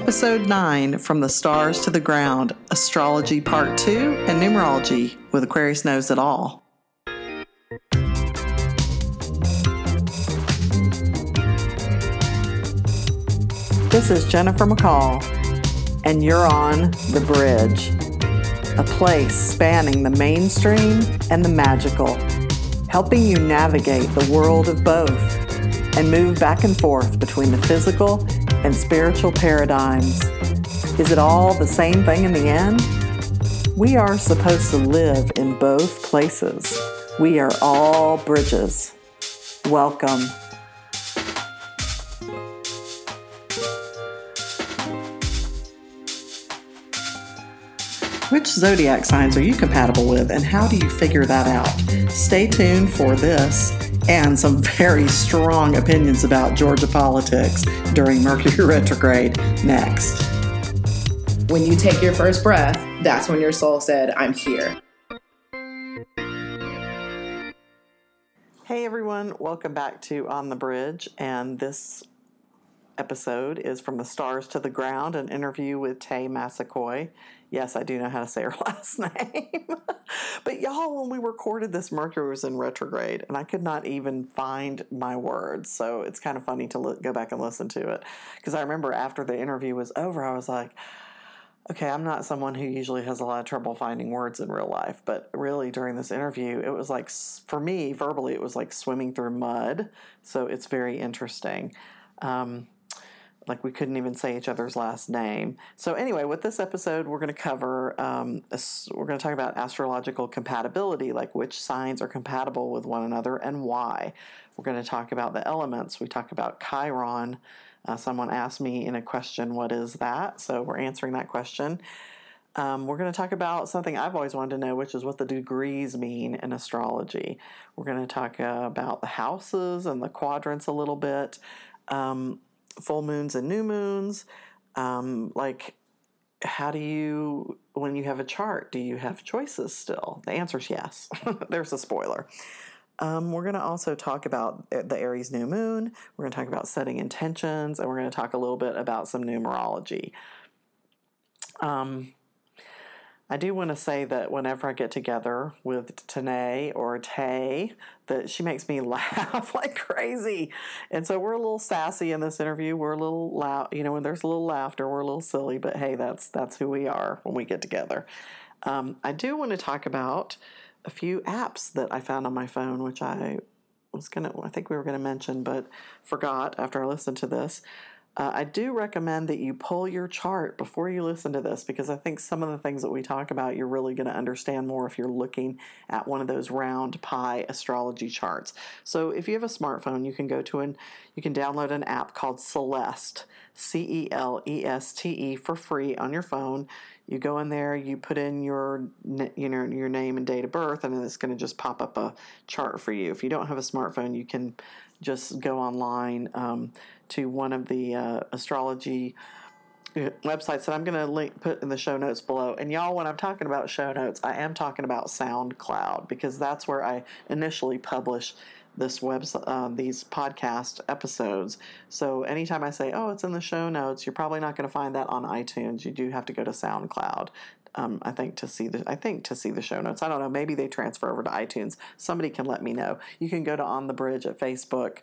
Episode 9 From the Stars to the Ground Astrology Part 2 and Numerology with Aquarius Knows It All. This is Jennifer McCall, and you're on The Bridge, a place spanning the mainstream and the magical, helping you navigate the world of both and move back and forth between the physical and spiritual paradigms. Is it all the same thing in the end? We are supposed to live in both places. We are all bridges. Welcome. Which zodiac signs are you compatible with, and how do you figure that out? Stay tuned for this and some very strong opinions about Georgia politics during Mercury retrograde next. When you take your first breath, that's when your soul said, I'm here. Hey everyone, welcome back to On the Bridge. And this episode is From the Stars to the Ground, an interview with Tay Massaquoi. Yes, I do know how to say her last name. but y'all, when we recorded this, Mercury was in retrograde, and I could not even find my words. So it's kind of funny to look, go back and listen to it. Because I remember after the interview was over, I was like, okay, I'm not someone who usually has a lot of trouble finding words in real life, but really during this interview, it was like, for me, verbally, it was like swimming through mud. So it's very interesting. Um, like we couldn't even say each other's last name. So anyway, with this episode, we're going to cover um, we're going to talk about astrological compatibility, like which signs are compatible with one another and why. We're going to talk about the elements. We talk about Chiron. Uh, someone asked me in a question, "What is that?" So we're answering that question. Um, we're going to talk about something I've always wanted to know, which is what the degrees mean in astrology. We're going to talk uh, about the houses and the quadrants a little bit. Um, full moons and new moons. Um, like, how do you, when you have a chart, do you have choices still? The answer is yes. There's a spoiler. Um, we're going to also talk about the Aries new moon. We're going to talk about setting intentions, and we're going to talk a little bit about some numerology. Um, I do want to say that whenever I get together with Tanae or Tay, that she makes me laugh like crazy. And so we're a little sassy in this interview. We're a little loud, you know, when there's a little laughter, we're a little silly, but hey, that's that's who we are when we get together. Um, I do want to talk about a few apps that I found on my phone, which I was gonna, I think we were gonna mention, but forgot after I listened to this. Uh, I do recommend that you pull your chart before you listen to this because I think some of the things that we talk about you're really going to understand more if you're looking at one of those round pie astrology charts. So if you have a smartphone, you can go to an you can download an app called Celeste, C E L E S T E for free on your phone. You go in there, you put in your you know your name and date of birth, and then it's going to just pop up a chart for you. If you don't have a smartphone, you can just go online. Um, to one of the uh, astrology uh, websites that I'm going to link put in the show notes below. And y'all, when I'm talking about show notes, I am talking about SoundCloud because that's where I initially publish this web uh, these podcast episodes. So anytime I say, "Oh, it's in the show notes," you're probably not going to find that on iTunes. You do have to go to SoundCloud. Um, I think to see the I think to see the show notes. I don't know. Maybe they transfer over to iTunes. Somebody can let me know. You can go to On the Bridge at Facebook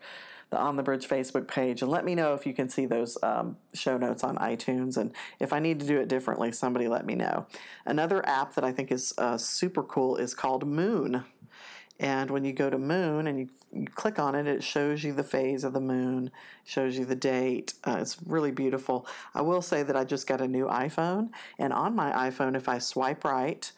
the On the Bridge Facebook page and let me know if you can see those um, show notes on iTunes. And if I need to do it differently, somebody let me know. Another app that I think is uh, super cool is called Moon. And when you go to Moon and you, you, click on it, it shows you the phase of the moon, shows you the date. Uh, it's really beautiful. I will say that I just got a new iPhone, and on my iPhone, if I swipe right,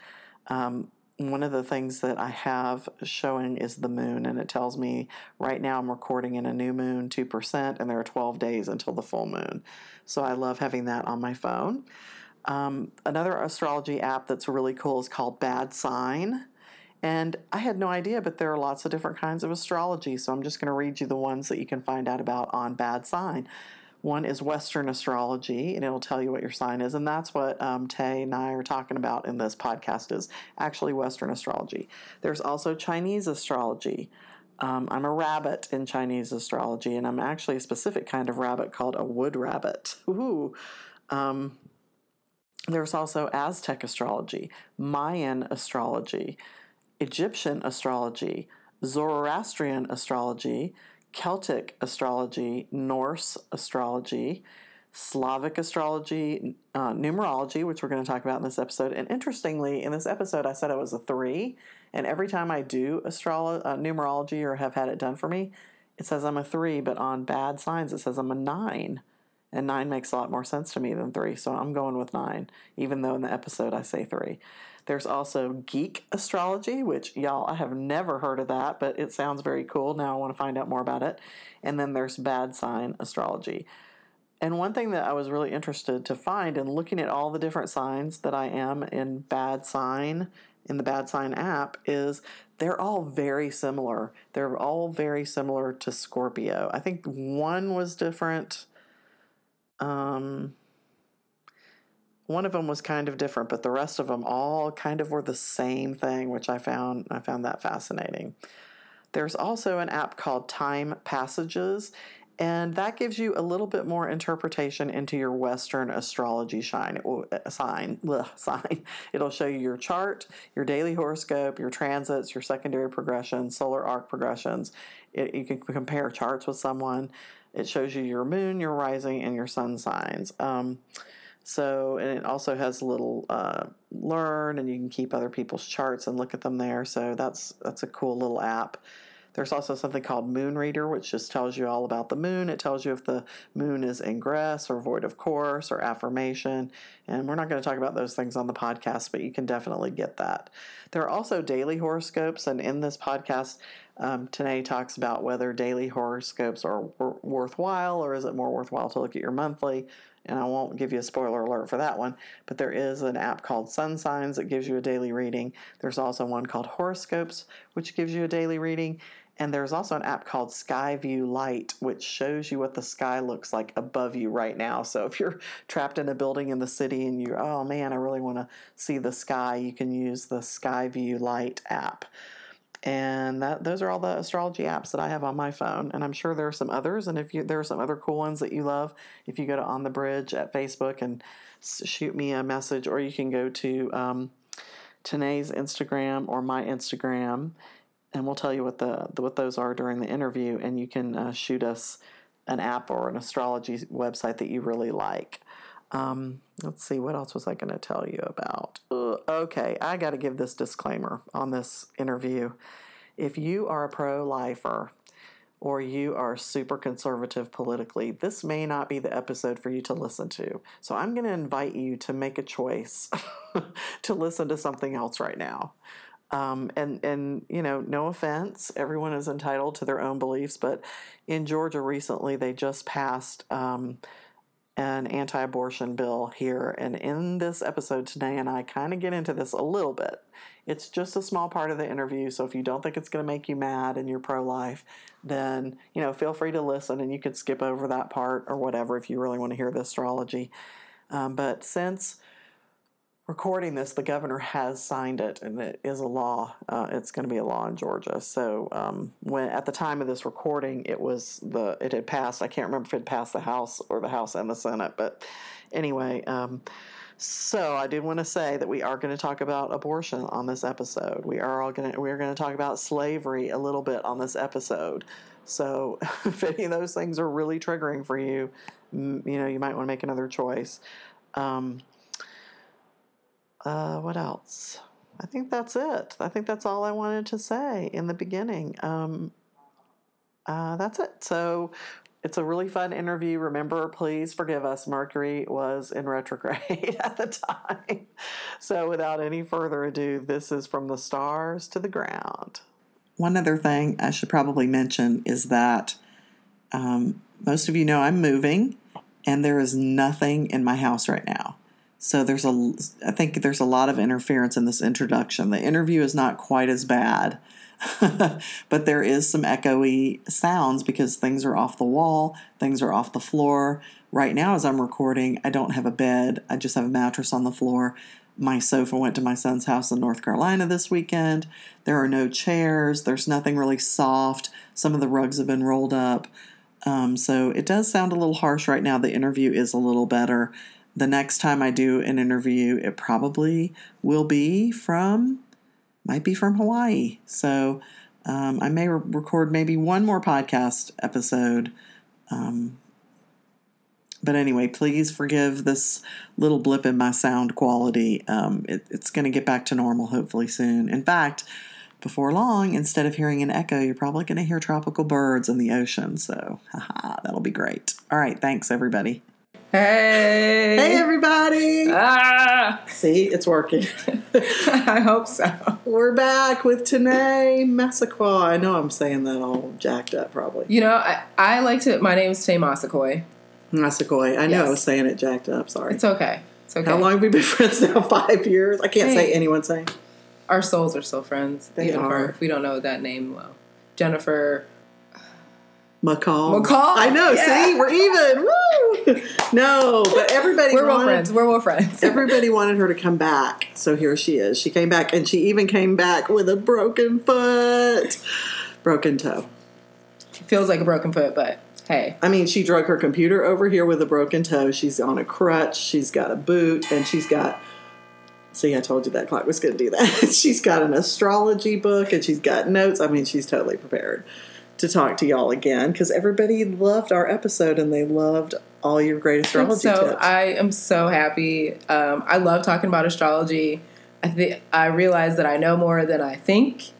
um, one of the things that I have showing is the moon, and it tells me right now I'm recording in a new moon, 2%, and there are 12 days until the full moon. So I love having that on my phone. Um, another astrology app that's really cool is called Bad Sign. And I had no idea, but there are lots of different kinds of astrology. So I'm just going to read you the ones that you can find out about on Bad Sign. One is Western astrology, and it'll tell you what your sign is, and that's what um, Tay and I are talking about in this podcast is actually Western astrology. There's also Chinese astrology. Um, I'm a rabbit in Chinese astrology, and I'm actually a specific kind of rabbit called a wood rabbit. Ooh. Um, there's also Aztec astrology, Mayan astrology, Egyptian astrology, Zoroastrian astrology, Celtic astrology, Norse astrology, Slavic astrology, uh, numerology, which we're going to talk about in this episode. And interestingly, in this episode, I said I was a three, and every time I do astrolo- uh, numerology or have had it done for me, it says I'm a three, but on bad signs, it says I'm a nine. And nine makes a lot more sense to me than three, so I'm going with nine, even though in the episode I say three. There's also geek astrology, which y'all, I have never heard of that, but it sounds very cool. Now I want to find out more about it. And then there's bad sign astrology. And one thing that I was really interested to find in looking at all the different signs that I am in bad sign in the bad sign app is they're all very similar. They're all very similar to Scorpio. I think one was different. Um, one of them was kind of different, but the rest of them all kind of were the same thing, which I found I found that fascinating. There's also an app called Time Passages, and that gives you a little bit more interpretation into your Western astrology shine, uh, sign, ugh, sign. It'll show you your chart, your daily horoscope, your transits, your secondary progressions, solar arc progressions. It, you can compare charts with someone. It shows you your moon, your rising, and your sun signs. Um, so, and it also has a little uh, learn, and you can keep other people's charts and look at them there. So that's that's a cool little app. There's also something called Moon Reader, which just tells you all about the moon. It tells you if the moon is ingress or void of course or affirmation. And we're not going to talk about those things on the podcast, but you can definitely get that. There are also daily horoscopes, and in this podcast, um, talks about whether daily horoscopes are worthwhile or is it more worthwhile to look at your monthly. And I won't give you a spoiler alert for that one, but there is an app called Sun Signs that gives you a daily reading. There's also one called Horoscopes, which gives you a daily reading. And there's also an app called Skyview Lite, which shows you what the sky looks like above you right now. So if you're trapped in a building in the city and you're, oh man, I really want to see the sky, you can use the Skyview Lite app. And that those are all the astrology apps that I have on my phone. And I'm sure there are some others. And if you there are some other cool ones that you love, if you go to On the Bridge at Facebook and shoot me a message, or you can go to um, Tanae's Instagram or my Instagram and we'll tell you what the, what those are during the interview, and you can uh, shoot us an app or an astrology website that you really like. Um, let's see, what else was I going to tell you about? Okay, I got to give this disclaimer on this interview. If you are a pro lifer or you are super conservative politically, this may not be the episode for you to listen to. So I'm going to invite you to make a choice to listen to something else right now. Um, and and you know, no offense, everyone is entitled to their own beliefs. But in Georgia recently, they just passed um, an anti-abortion bill here, and in this episode today, and I kind of get into this a little bit. It's just a small part of the interview, so if you don't think it's going to make you mad and you're pro-life, then you know, feel free to listen, and you could skip over that part or whatever if you really want to hear the astrology. Um, but since recording this, the governor has signed it, and it is a law. Uh, it's going to be a law in Georgia. So um, when at the time of this recording, it was the it had passed. I can't remember if it passed the House or the House and the Senate, but anyway. Um, so I did want to say that we are going to talk about abortion on this episode. We are all going to we are going to talk about slavery a little bit on this episode. So if any of those things are really triggering for you, you know you might want to make another choice. Um, uh, what else? I think that's it. I think that's all I wanted to say in the beginning. Um, uh, that's it. So it's a really fun interview. Remember, please forgive us. Mercury was in retrograde at the time. So without any further ado, this is from the stars to the ground. One other thing I should probably mention is that um, most of you know I'm moving, and there is nothing in my house right now. So there's a, I think there's a lot of interference in this introduction. The interview is not quite as bad, but there is some echoey sounds because things are off the wall, things are off the floor. Right now, as I'm recording, I don't have a bed. I just have a mattress on the floor. My sofa went to my son's house in North Carolina this weekend. There are no chairs. There's nothing really soft. Some of the rugs have been rolled up. Um, so it does sound a little harsh right now. The interview is a little better the next time I do an interview, it probably will be from, might be from Hawaii. So um, I may re- record maybe one more podcast episode. Um, but anyway, please forgive this little blip in my sound quality. Um, it, it's going to get back to normal hopefully soon. In fact, before long, instead of hearing an echo, you're probably going to hear tropical birds in the ocean. So, haha, that'll be great. All right, thanks everybody. Hey. Hey everybody! Ah, See, it's working. I hope so. We're back with Tanae Massaquoi. I know I'm saying that all jacked up, probably. You know, I, I like to. My name is Tay Masakoi. Massaquoi. I know I was saying it jacked up. Sorry. It's okay. It's okay. How long have we been friends now? Five years. I can't say Hey. anyone's name. Our souls are still friends. They even are. For, if we don't know that name well. Jennifer. McCall. McCall? I know. Yeah. See, we're even. Woo! No, but everybody. We're wanted- friends. We're well friends. Everybody wanted her to come back, so here she is. She came back, and she even came back with a broken foot, broken toe. Feels like a broken foot, but hey. I mean, she drug her computer over here with a broken toe. She's on a crutch. She's got a boot, and she's got. See, I told you that clock was going to do that. she's got an astrology book, and she's got notes. I mean, she's totally prepared to talk to y'all again because everybody loved our episode and they loved all your great astrology so tips. I am so happy. Um, I love talking about astrology. I think I realize that I know more than I think,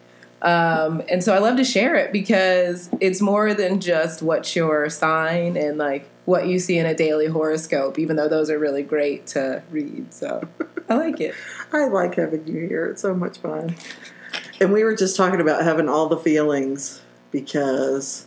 um, and so I love to share it because it's more than just what's your sign and like what you see in a daily horoscope. Even though those are really great to read, so I like it. I like having you here. It's so much fun. And we were just talking about having all the feelings because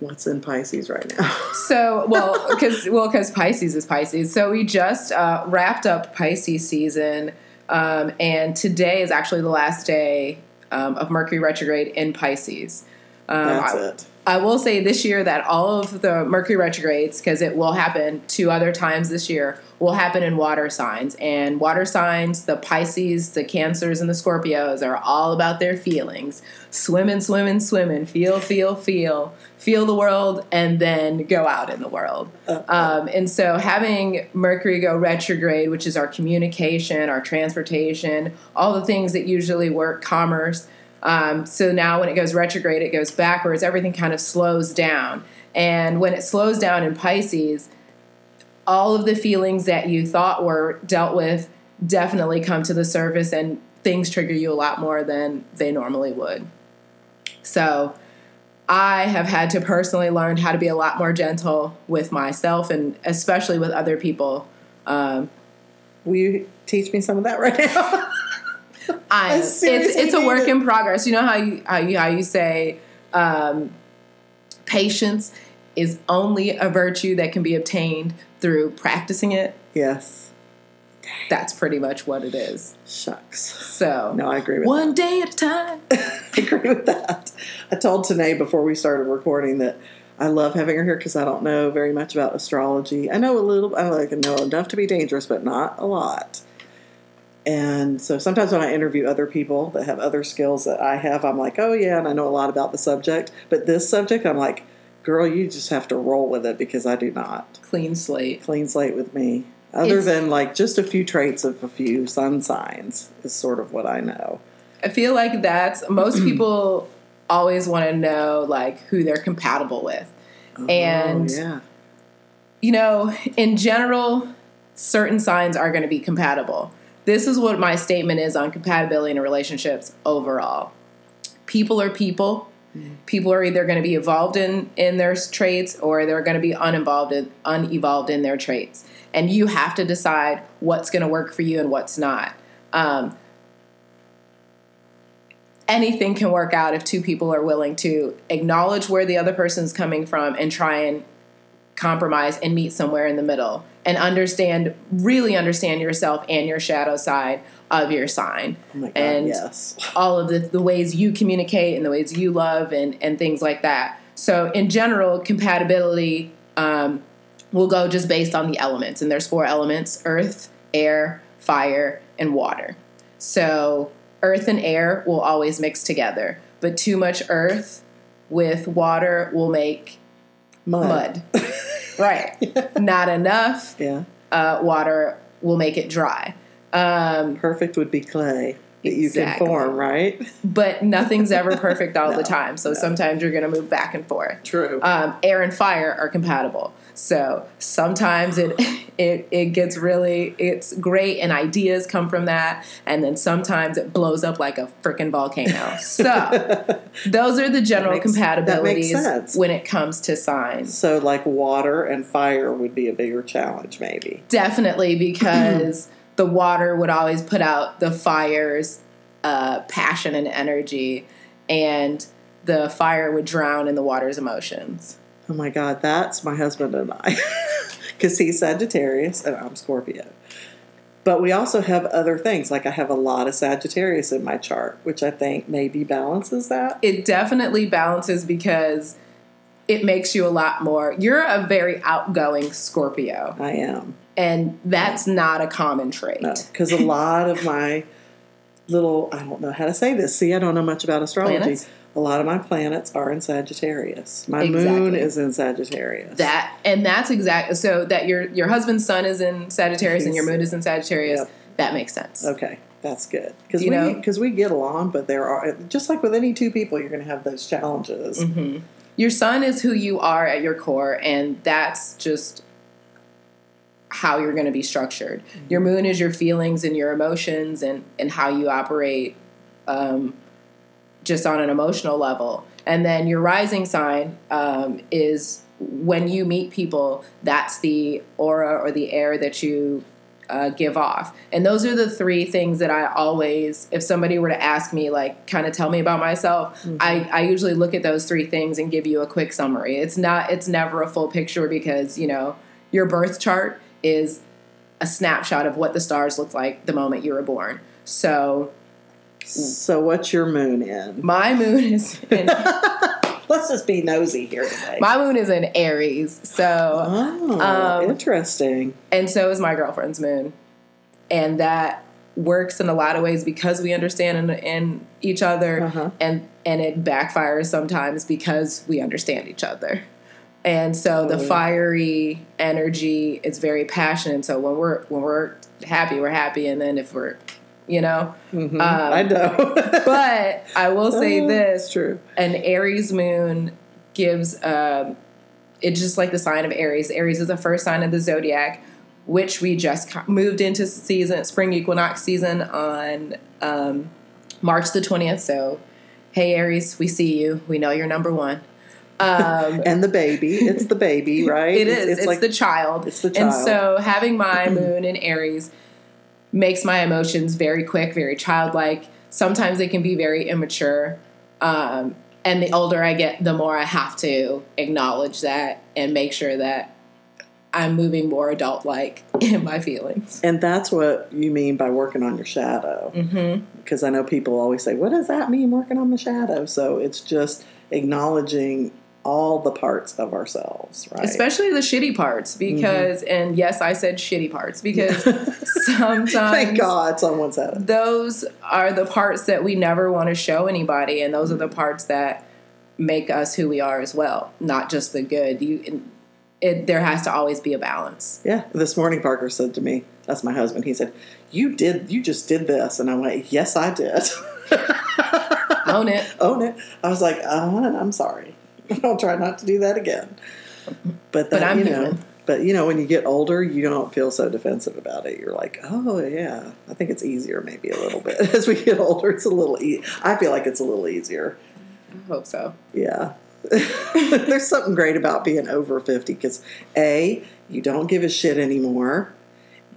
what's in Pisces right now? So, well, because well, because Pisces is Pisces. So we just uh, wrapped up Pisces season, um, and today is actually the last day um, of Mercury retrograde in Pisces. Um, That's it. I will say this year that all of the Mercury retrogrades, because it will happen two other times this year, will happen in water signs. And water signs, the Pisces, the Cancers, and the Scorpios are all about their feelings. Swimming, swimming, swimming, feel, feel, feel, feel the world, and then go out in the world. Um, and so having Mercury go retrograde, which is our communication, our transportation, all the things that usually work, commerce. Um, so now when it goes retrograde, it goes backwards. Everything kind of slows down. And when it slows down in Pisces, all of the feelings that you thought were dealt with definitely come to the surface and things trigger you a lot more than they normally would. So I have had to personally learn how to be a lot more gentle with myself and especially with other people. Um, Will you teach me some of that right now? I, it's it's a work in progress. You know how you how you how you say um, patience is only a virtue that can be obtained through practicing it. yes. That's pretty much what it is. Shucks. So No, I agree with one day at a time. I agree with that. I told Tanae before we started recording that I love having her here because I don't know very much about astrology. I know a little. I like know enough to be dangerous, but not a lot. And so sometimes when I interview other people that have other skills that I have, I'm like, oh yeah, and I know a lot about the subject. But this subject, I'm like, girl, you just have to roll with it because I do not. Clean slate. Clean slate with me. Other It's- than like just a few traits of a few sun signs is sort of what I know. I feel like that's most people always want to know like who they're compatible with. Oh, and oh, yeah. you know, in general, certain signs are going to be compatible. This is what my statement is on compatibility in relationships overall. People are people. People are either going to be evolved in in their traits or they're going to be uninvolved in, unevolved in their traits. And you have to decide what's going to work for you and what's not. Um, anything can work out if two people are willing to acknowledge where the other person's coming from and try and compromise and meet somewhere in the middle and understand really understand yourself and your shadow side of your sign. Oh my God, and yes. all of the, the ways you communicate and the ways you love and, and things like that. So in general compatibility um, will go just based on the elements. And there's four elements earth air fire and water. So earth and air will always mix together. But too much earth with water will make Mud. mud. right. Not enough. Yeah. uh, water will make it dry. Um, Perfect would be clay that you can form, right? but nothing's ever perfect all No, the time. So no. sometimes you're going to move back and forth. True. Um, air and fire are compatible. So sometimes it, it it gets really it's great and ideas come from that, and then sometimes it blows up like a freaking volcano. So those are the general makes- compatibilities when it comes to signs. so, like water and fire would be a bigger challenge, maybe. Definitely because the water would always put out the fire's uh, passion and energy, and the fire would drown in the water's emotions. Oh my God, that's my husband and I. Because he's Sagittarius and I'm Scorpio. But we also have other things. Like I have a lot of Sagittarius in my chart, which I think maybe balances that. It definitely balances because it makes you a lot more. You're a very outgoing Scorpio, I am. and that's not a common trait. No, because a lot of my little, I don't know how to say this. See, I don't know much about astrology. Planets? A lot of my planets are in Sagittarius. My moon is in Sagittarius. That and that's exactly so that your your husband's sun is in Sagittarius and your He's- moon is in Sagittarius. Yep. That makes sense. Okay, that's good because You we know- because we get along, but there are just like with any two people, you're going to have those challenges. hmm Your sun is who you are at your core, and that's just how you're going to be structured. Your moon is your feelings and your emotions and, and how you operate um, just on an emotional level. And then your rising sign um, is when you meet people, that's the aura or the air that you uh, give off. And those are the three things that I always, if somebody were to ask me, like, kind of tell me about myself, I, I usually look at those three things and give you a quick summary. It's not, it's never a full picture because, you know, your birth chart is a snapshot of what the stars looked like the moment you were born. So So, what's your moon in? my moon is in, Let's just be nosy here today. my moon is in Aries. So oh, um, interesting. and so is my girlfriend's moon and that works in a lot of ways because we understand in, in each other Uh-huh. and and it backfires sometimes because we understand each other and so the Totally. fiery energy is very passionate so when we're when we're happy we're happy and then if we're you know Mhm. um, I know. but i will say Oh, this true. an Aries moon gives um, it's just like the sign of Aries. Aries is the first sign of the zodiac, which we just moved into season spring equinox season on um, March the twentieth. So, hey Aries, we see you. We know you're number one. Um, And the baby. It's the baby, right? it is. It's, like the child. it's the child. And so having my moon in Aries makes my emotions very quick, very childlike. Sometimes they can be very immature. Um, and the older I get, the more I have to acknowledge that and make sure that I'm moving more adult like in my feelings. and that's what you mean by working on your shadow. Mm-hmm. because I know people always say, "What does that mean working on the shadow?" So it's just acknowledging all the parts of ourselves, right? Especially the shitty parts, because, and yes, I said shitty parts because sometimes Thank God someone said it. those are the parts that we never want to show anybody and those are the parts that make us who we are as well not just the good you it, there has to always be a balance Yeah, this morning Parker said to me, "That's my husband." He said, "You did, you just did this," and I went, "Yes, I did." own it Own it. I was like, "Uh, I'm sorry. I'll try not to do that again." But that, But I'm you know, human. but you know, when you get older, you don't feel so defensive about it. You're like, "Oh yeah." I think it's easier, maybe a little bit as we get older. It's a little. E- I feel like it's a little easier. i hope so Yeah. There's something great about being over 50 because A, you don't give a shit anymore,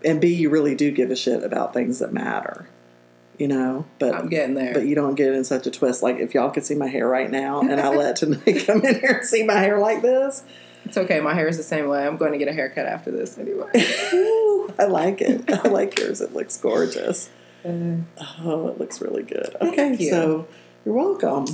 and B, you really do give a shit about things that matter. You know, but i'm getting there but you don't get in such a twist. Like if y'all could see my hair right now, and I let Tanae come in here and see my hair like this, it's okay my hair is the same way i'm going to get a haircut after this anyway Ooh, I like it. I like yours. It looks gorgeous. Uh, oh, it looks really good. Okay, you. so you're welcome.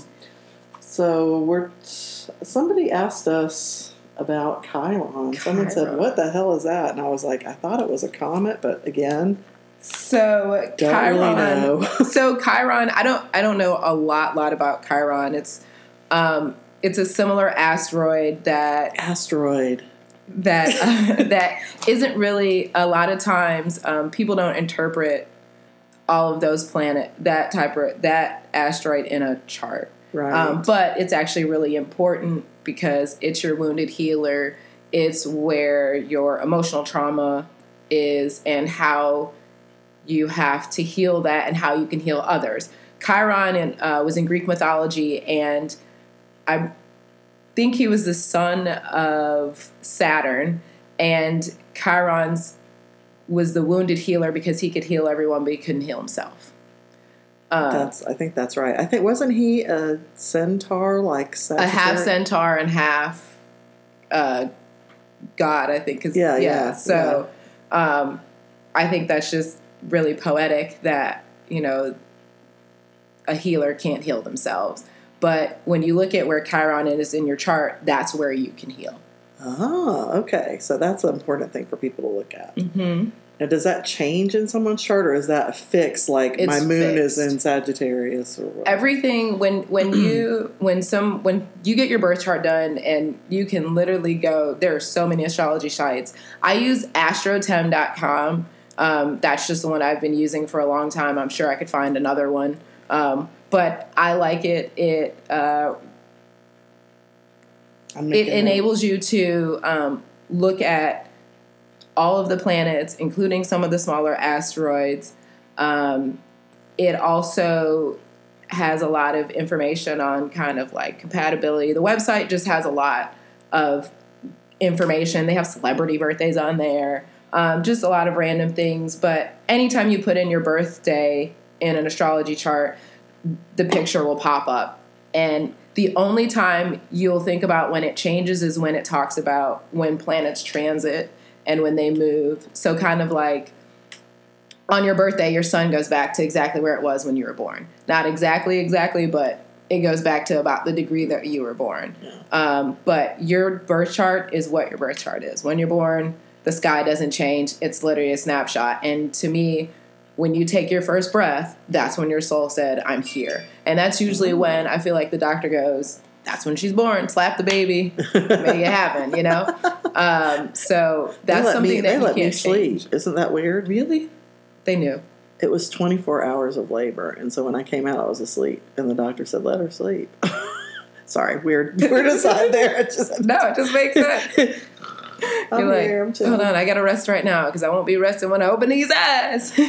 So we're somebody asked us about Chiron. Someone said, "What the hell is that?" And I was like, "I thought it was a comet, but again, so don't chiron really know." so chiron i don't i don't know a lot lot about chiron it's um it's a similar asteroid that Asteroid. that uh, that isn't really a lot of times um, people don't interpret all of those planet that type of that asteroid in a chart. Right. Um, but it's actually really important because it's your wounded healer. It's where your emotional trauma is and how you have to heal that and how you can heal others. Chiron in, uh, was in Greek mythology, and I think he was the son of Saturn, and Chiron's was the wounded healer because he could heal everyone, but he couldn't heal himself. Uh, that's. I think that's right. I think wasn't he a centaur like a half centaur and half uh, god? I think. Cause, Yeah, yeah, So, Um, I think that's just really poetic that you know a healer can't heal themselves. But when you look at where Chiron is in your chart, that's where you can heal. Ah, okay. So that's an important thing for people to look at. Mm-hmm. Now, does that change in someone's chart, or is that fixed? Like It's my moon is in Sagittarius, or what? Everything when when you when some when you get your birth chart done and you can literally go there are so many astrology sites. I use astrotheme.com. Um, that's just the one I've been using for a long time. I'm sure I could find another one. Um, but I like it. It uh, it enables you to um, look at all of the planets, including some of the smaller asteroids. Um, it also has a lot of information on kind of like compatibility. The website just has a lot of information. They have celebrity birthdays on there, um, just a lot of random things. But anytime you put in your birthday in an astrology chart, the picture will pop up. And the only time you'll think about when it changes is when it talks about when planets transit and when they move. So, kind of like on your birthday, your sun goes back to exactly where it was when you were born. Not exactly, exactly, but it goes back to about the degree that you were born. Um, but your birth chart is what your birth chart is. When you're born, the sky doesn't change. It's literally a snapshot. And to me, when you take your first breath, that's when your soul said, I'm here. And that's usually when I feel like the doctor goes, That's when she's born. Slap the baby, make it happen, you know? Um, so that's something me, that they you let can't me sleep. change. Isn't that weird? Really? They knew. It was 24 hours of labor, and so when I came out, I was asleep, and the doctor said, "Let her sleep." Sorry, weird, weird aside there. It just No, it just makes sense. I'm like, here. I'm chilling. hold on, I gotta rest right now because I won't be resting when I open these eyes.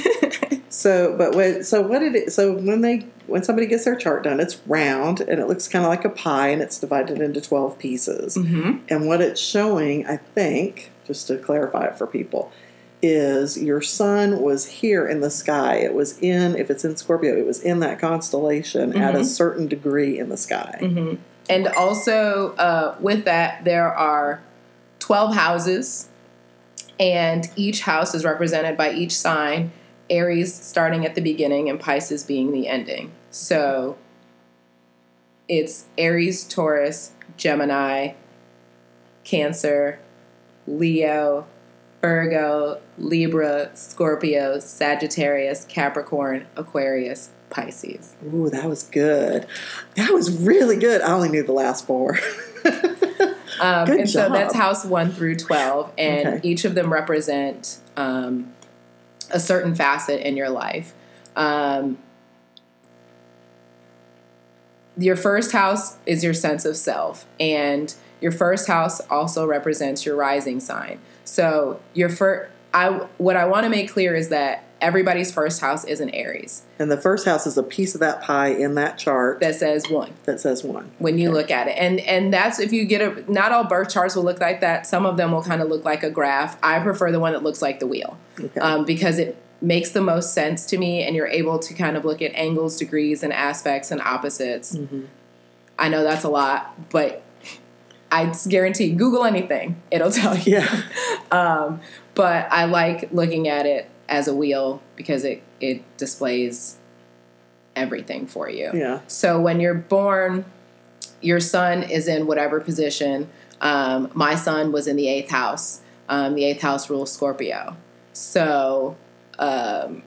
So, but when, so what did it? So when they when somebody gets their chart done, it's round and it looks kind of like a pie, and it's divided into 12 pieces. mm-hmm. And what it's showing, I think, just to clarify it for people, is your sun was here in the sky. It was in, if it's in Scorpio, it was in that constellation at a Mhm. certain degree in the sky. hmm And also, uh, with that, there are 12 houses, and each house is represented by each sign Aries starting at the beginning, and Pisces being the ending. So it's Aries, Taurus, Gemini, Cancer, Leo, Virgo, Libra, Scorpio, Sagittarius, Capricorn, Aquarius, Pisces. Ooh, that was good. That was really good. I only knew the last four. Um, Good and so that's house one through 12, and Okay. each of them represent um, a certain facet in your life. Um, your first house is your sense of self, and your first house also represents your rising sign. So your first, I what I want to make clear is that everybody's first house is an Aries and the first house is a piece of that pie in that chart that says one. that says one. when you Okay. look at it and and that's if you get a not all birth charts will look like that some of them will kind of look like a graph i prefer the one that looks like the wheel Okay. um, because it makes the most sense to me and you're able to kind of look at angles degrees and aspects and opposites Mhm. i know that's a lot but i guarantee google anything it'll tell you Yeah. um, but i like looking at it as a wheel because it it displays everything for you Yeah. so when you're born, your sun is in whatever position. Um, my sun was in the eighth house. Um, the eighth house rules Scorpio. So um,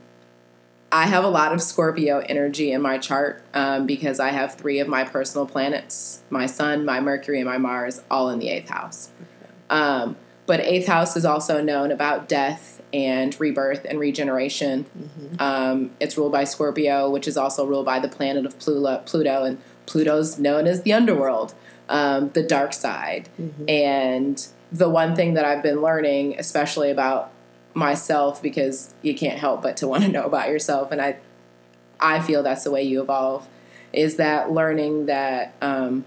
I have a lot of Scorpio energy in my chart um, because I have three of my personal planets my sun, my Mercury, and my Mars all in the eighth house. Um, but eighth house is also known about death and rebirth and regeneration. Um, it's ruled by Scorpio, which is also ruled by the planet of Pluto, Pluto and Pluto's known as the underworld, um, the dark side. And the one thing that I've been learning, especially about myself, because you can't help but to want to know about yourself, and I, I feel that's the way you evolve, is that learning that um,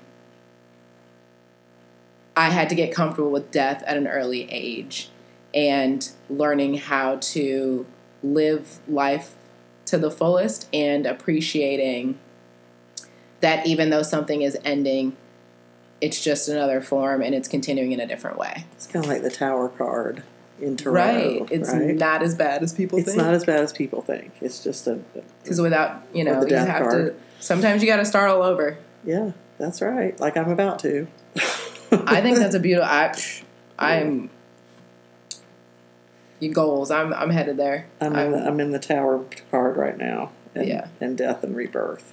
I had to get comfortable with death at an early age, and learning how to live life to the fullest and appreciating that even though something is ending, it's just another form and it's continuing in a different way. It's kind of like the Tower card in Tarot. right. It's right? not as bad as people It's think. not as bad as people think. It's just a. Because without, you know, you have to, sometimes you got to start all over. Yeah, that's right. Like I'm about to. I think that's a beautiful, I, I'm, you goals. I'm, I'm headed there. I'm in, the, I'm in the Tower card right now. And, Yeah. And death and rebirth.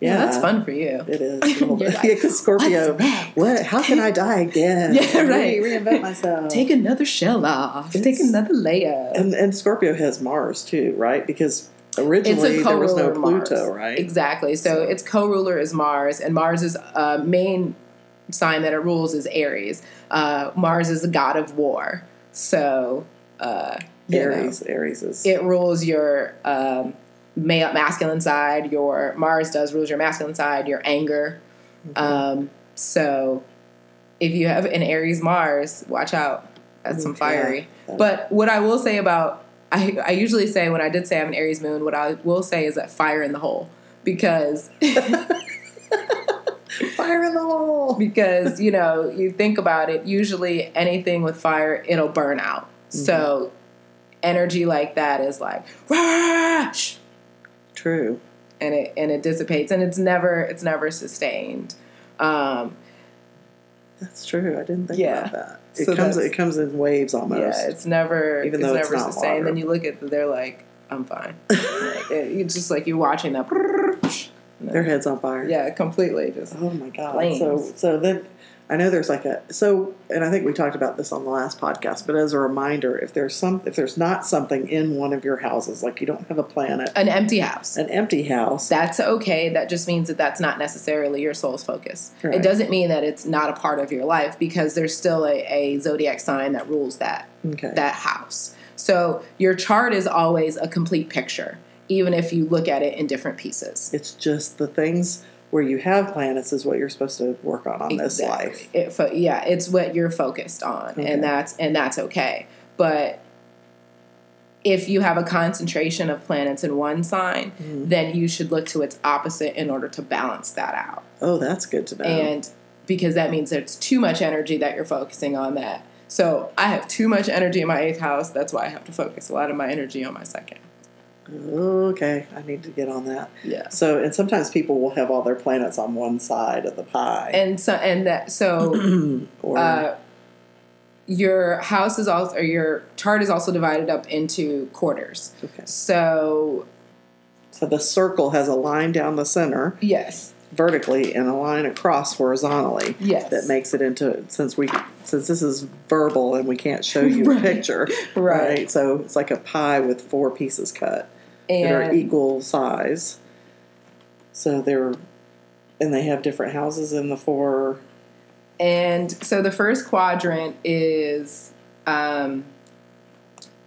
yeah, that's fun for you. It is. a little You're bit. like, yeah, because Scorpio. What? How can I die again? Yeah, right. Re- reinvent myself. Take another shell off. Take another layer. and and Scorpio has Mars too, right? Because originally there was no co-ruler Mars. Pluto, right? Exactly. So, So- its co-ruler is Mars, and Mars's uh, main sign that it rules is Aries. Uh, Mars is the god of war. So, uh, you know, Aries. Aries is. it rules your um, male, masculine side. Your Mars does rules your masculine side, your anger. Mm-hmm. Um, so, if you have an Aries Mars, watch out. That's some fiery. Yeah. But what I will say about I, I usually say when I did say I'm an Aries moon, what I will say is that fire in the hole because Fire in the hole. because you know you think about it. Usually anything with fire, it'll burn out. So energy like that is like "Rah!" True. and it and it dissipates and it's never it's never sustained. Um, That's true. I didn't think Yeah. about that. It So comes. that's- It comes in waves almost. Yeah, it's never Even though it's never not sustained. water. Then you look at they're like, I'm fine. like, it, it's just like you're watching that. Their heads on fire. yeah, completely. Just Oh my god. Flames. So so then I know there's like a so and I think we talked about this on the last podcast, but as a reminder, if there's some if there's not something in one of your houses, like you don't have a planet, an empty house. an empty house, That's okay. That just means that that's not necessarily your soul's focus. Right. It doesn't mean that it's not a part of your life because there's still a, a zodiac sign that rules that okay. that house. So your chart is always a complete picture, even if you look at it in different pieces. it's just the things where you have planets is what you're supposed to work on on this life. It, fo- yeah, it's what you're focused on, Okay. and that's and that's okay. But if you have a concentration of planets in one sign, Mm-hmm. then you should look to its opposite in order to balance that out. Oh, that's good to know. And because that means there's too much energy that you're focusing on that. So I have too much energy in my eighth house. That's why I have to focus a lot of my energy on my second. Okay, I need to get on that. Yeah. So, and sometimes people will have all their planets on one side of the pie, And so and that so or uh, your house is also or your chart is also divided up into quarters. okay. So So the circle has a line down the center yes, vertically and a line across horizontally. yes, That makes it into since we since this is verbal and we can't show you Right. a picture, Right. So it's like a pie with four pieces cut that are equal size. So they're and they have different houses in the four. and so the first quadrant is um,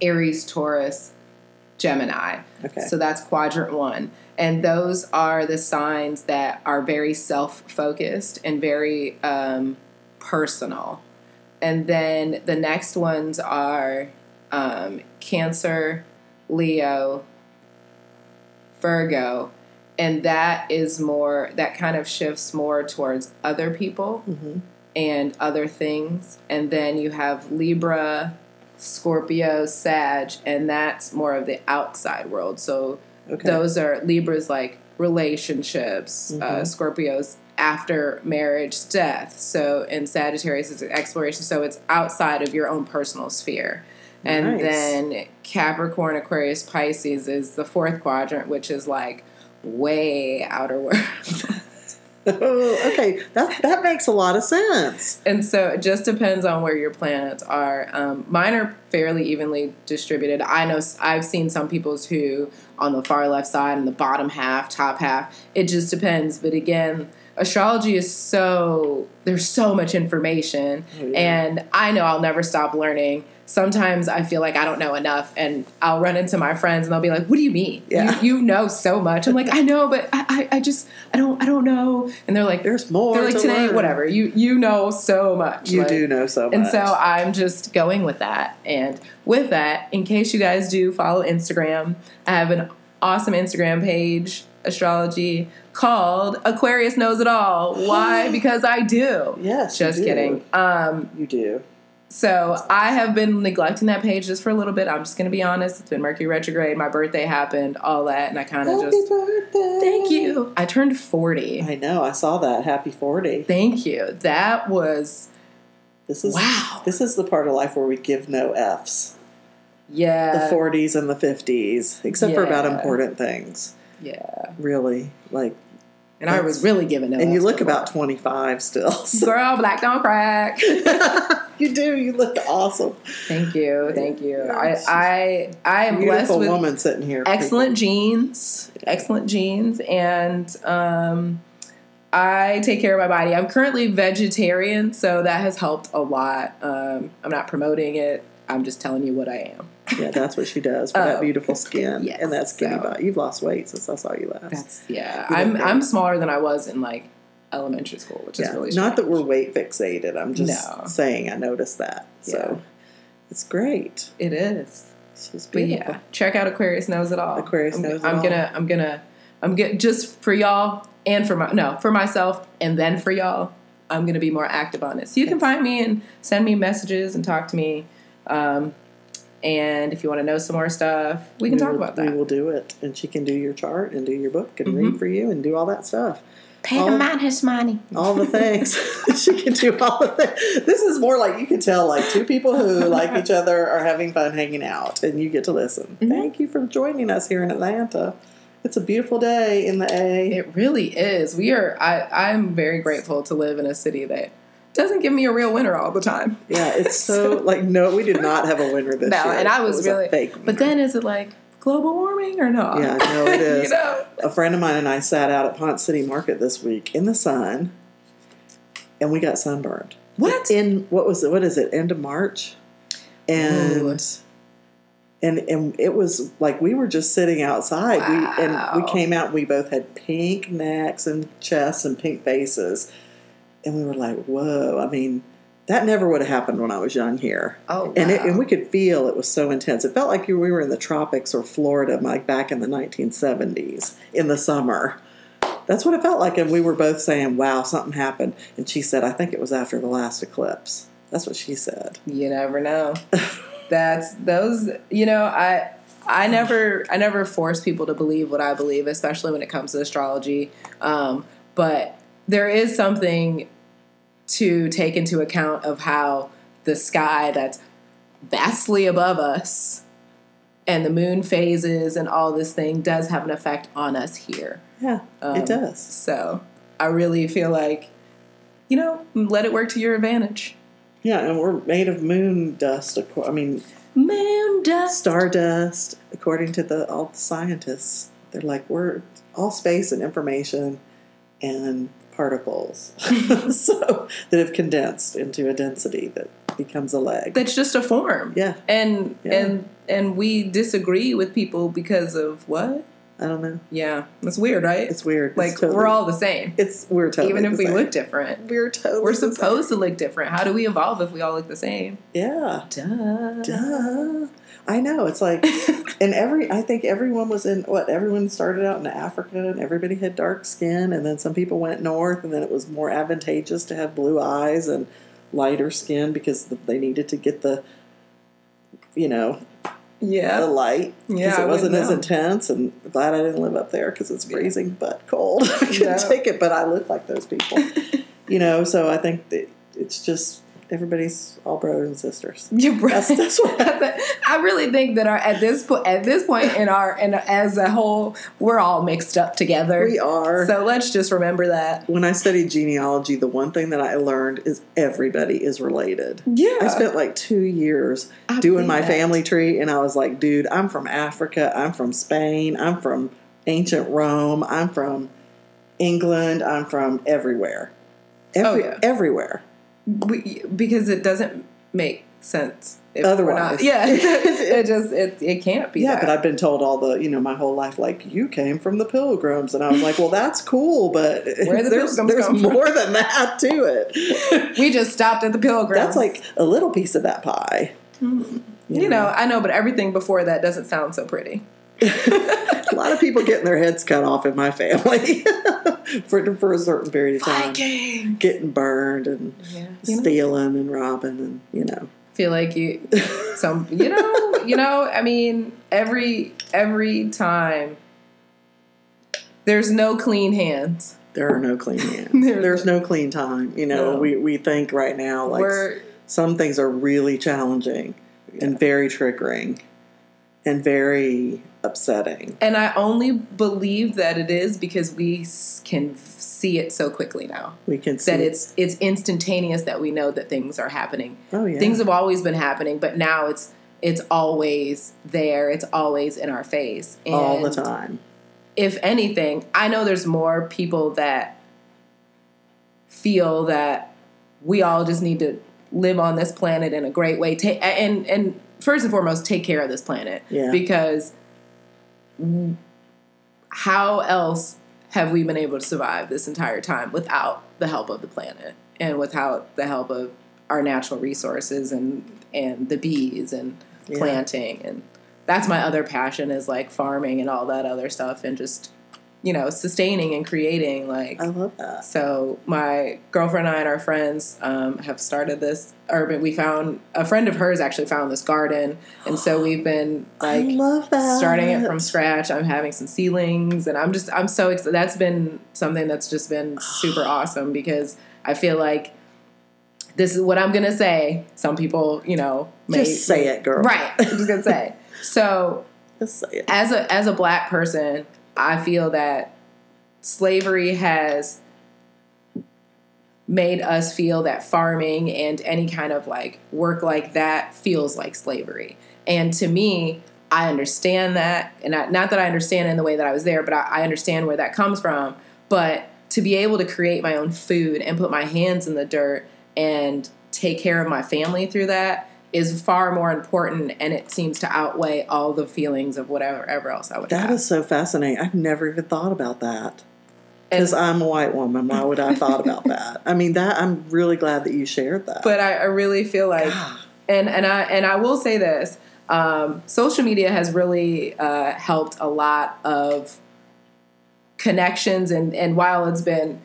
Aries, Taurus, Gemini. Okay. So that's quadrant one. And those are the signs that are very self focused and very um, personal. And then the next ones are um, Cancer, Leo, Virgo. And that is more, that kind of shifts more towards other people Mhm. and other things. And then you have Libra, Scorpio, Sag, and that's more of the outside world. So Okay. those are Libras like relationships, uh, Scorpios after marriage, death. So and Sagittarius is exploration. So it's outside of your own personal sphere. And Nice. then Capricorn, Aquarius, Pisces is the fourth quadrant, which is like way outer world. Oh, okay, that that makes a lot of sense. And so it just depends on where your planets are. Um, mine are fairly evenly distributed. I know I've seen some people's who on the far left side and the bottom half, top half. It just depends. But again, astrology is so there's so much information, Oh, yeah. and I know I'll never stop learning. Sometimes I feel like I don't know enough, and I'll run into my friends, and they'll be like, "What do you mean? Yeah. You, you know so much." I'm like, "I know, but I, I, I just I don't I don't know." And they're like, There's more. they're like to today, learn. whatever. You you know so much. You like- do know so much. And so I'm just going with that. And with that, in case you guys do follow Instagram, I have an awesome Instagram page, astrology, called Aquarius Knows It All. Why? because I do. yes, Just do. kidding. Um, You do. so I have been neglecting that page just for a little bit. I'm just going to be honest. It's been Mercury retrograde. My birthday happened, all that, and I kind of Happy just birthday! thank you. I turned 40. I know. I saw that. Happy forty. Thank you. That was This is wow. This is the part of life where we give no f's. Yeah. The forties and the fifties, except for about important things. Yeah. Really, like, And I was really giving no and you look about twenty five still. So- Girl, black don't crack. you do. You look awesome. Thank you, thank you. Yes. I I I am blessed Beautiful with woman sitting here. excellent genes, excellent genes, and um, I take care of my body. I'm currently vegetarian, so that has helped a lot. Um, I'm not promoting it. I'm just telling you what I am. Yeah, that's what she does for that Oh, beautiful skin yes, and that skinny so- body. You've lost weight since I saw you last. That's yeah. You I'm great. I'm smaller than I was in like elementary school, which is yeah, really not that we're weight fixated. I'm just No. saying I noticed that. So it's great. It is. She's But beautiful. yeah, check out Aquarius knows it all. Aquarius I'm, Knows It All. I'm All. gonna, I'm gonna, I'm gonna just for y'all and for my no for myself and then for y'all. I'm gonna be more active on it. So you can find me and send me messages and talk to me. Um, and if you want to know some more stuff, we can talk will, about that. We will do it, and she can do your chart and do your book and Mhm. read for you and do all that stuff. Pay all- the man his money. All the things she can do. All the things. This is more like you can tell, like two people who like each other are having fun hanging out, and you get to listen. Mhm. Thank you for joining us here in Atlanta. It's a beautiful day in the A. It really is. We are. I I'm very grateful to live in a city that doesn't give me a real winner all the time. yeah, it's so like no, we did not have a winner this No, year. and I It was really- fake. But then is it like global warming or not? Yeah, no, it is. you know. a friend of mine and I sat out at Ponce City Market this week in the sun, and we got sunburned. What? in what was it? What is it? End of March, and Ooh. and and it was like we were just sitting outside. We and we came out. and We both had pink necks and chests and pink faces, and we were like, "Whoa!" I mean, that never would have happened when I was young here. Oh, And, it, and we could feel it was so intense. It felt like we were in the tropics or Florida, like back in the 1970s in the summer. That's what it felt like. And we were both saying, wow, something happened. And she said, I think it was after the last eclipse. That's what she said. you never know. That's those. You know, I I never I never force people to believe what I believe, especially when it comes to astrology. Um, but there is something to take into account of how the sky that's vastly above us and the moon phases and all this thing does have an effect on us here. Yeah, Um, it does. So I really feel like, you know, let it work to your advantage. Yeah, and we're made of moon dust. I mean, Moon dust. stardust, according to the all the scientists. They're like, we're all space and information and particles. so that have condensed into a density that becomes a leg. That's just a form. Yeah, And Yeah. and and we disagree with people because of what? I don't know. Yeah, it's weird, right? It's weird. It's like totally- we're all the same, It's we're totally even if we same. look different. We're totally. We're supposed to look different. How do we evolve if we all look the same? Yeah. Duh. Duh. I know. It's like, and every I think everyone was in what everyone started out in Africa, and everybody had dark skin, and then some people went north, and then it was more advantageous to have blue eyes and lighter skin because they needed to get the, you know, yeah the light because Yeah, it wasn't as intense. And glad I didn't live up there because it's freezing but cold. I couldn't Yeah. take it, but I look like those people, you know. So I think that it's just everybody's all brothers and sisters. Right. That's, that's what I really think that our at this point at this point in our and as a whole, we're all mixed up together. we are. So let's just remember that. when I studied genealogy, the one thing that I learned is everybody is related. Yeah. I spent like two years I doing my family tree, and I was like, dude, I'm from Africa, I'm from Spain, I'm from ancient Rome, I'm from England, I'm from everywhere. Every, Oh, yeah. Everywhere. We, because it doesn't make sense. If Otherwise. yeah, it just it, it can't be. Yeah, that. but I've been told all the, you know, my whole life, like, you came from the pilgrims. And I was like, well, that's cool, but the there's, there's more than that to it. we just stopped at the pilgrims. That's like a little piece of that pie. Hmm. you know, I know, but everything before that doesn't sound so pretty. a lot of people getting their heads cut off in my family for, for a certain period of time. Viking. Getting burned and Yeah, you know, stealing and robbing and, you know. feel like you some you know you know I mean every every time there's no clean hands. There are no clean hands. There's- There's no clean time. You know, No. we, we think right now like We're some things are really challenging and very triggering and very upsetting. and I only believe that it is because we can see it so quickly now. We can see That it's it's instantaneous that we know that things are happening. oh yeah Things have always been happening, but now it's it's always there. It's always in our face. And all the time. if anything, I know there's more people that feel that we all just need to live on this planet in a great way. Ta- and and first and foremost, take care of this planet Yeah. because how else have we been able to survive this entire time without the help of the planet and without the help of our natural resources and and the bees and Yeah. planting and that's my other passion is like farming and all that other stuff and just you know sustaining and creating like I love that. so my girlfriend and I and our friends um, have started this urban. We found a friend of hers actually found this garden, and so we've been like, I love that. starting it from scratch. I'm having some seedlings, and I'm just I'm so excited. That's been something that's just been super awesome because I feel like this is what I'm gonna say. Some people, you know, may, Just say it, girl. right. I'm just gonna say. So Just say it. as a as a black person, I feel that slavery has made us feel that farming and any kind of like work like that feels like slavery. And to me, I understand that, and I, not that I understand in the way that I was there, but I, I understand where that comes from. But to be able to create my own food and put my hands in the dirt and take care of my family through that is far more important, and it seems to outweigh all the feelings of whatever ever else I would That have. is so fascinating. I've never even thought about that. Because I'm a white woman. Why would I have thought about that? I mean, that I'm really glad that you shared that. but I, I really feel like and and I and I will say this um, social media has really uh, helped a lot of connections and and while it's been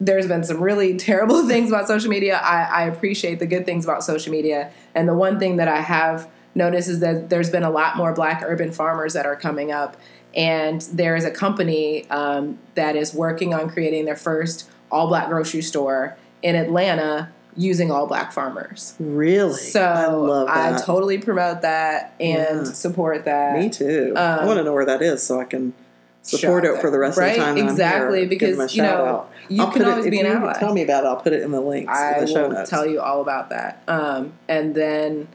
there's been some really terrible things about social media I, I appreciate the good things about social media and the one thing that I have noticed is that there's been a lot more black urban farmers that are coming up and there is a company um, that is working on creating their first all black grocery store in Atlanta using all black farmers. really? So I love that. totally promote that and Yeah. support that. Me too. I Um, want to know where that is so I can support it for the rest right? of the time. Exactly, here. Because, you know, out. you I'll can it- always if be an you ally. Tell me about it. I'll put it in the links I the show will notes. tell you all about that. Um, and then,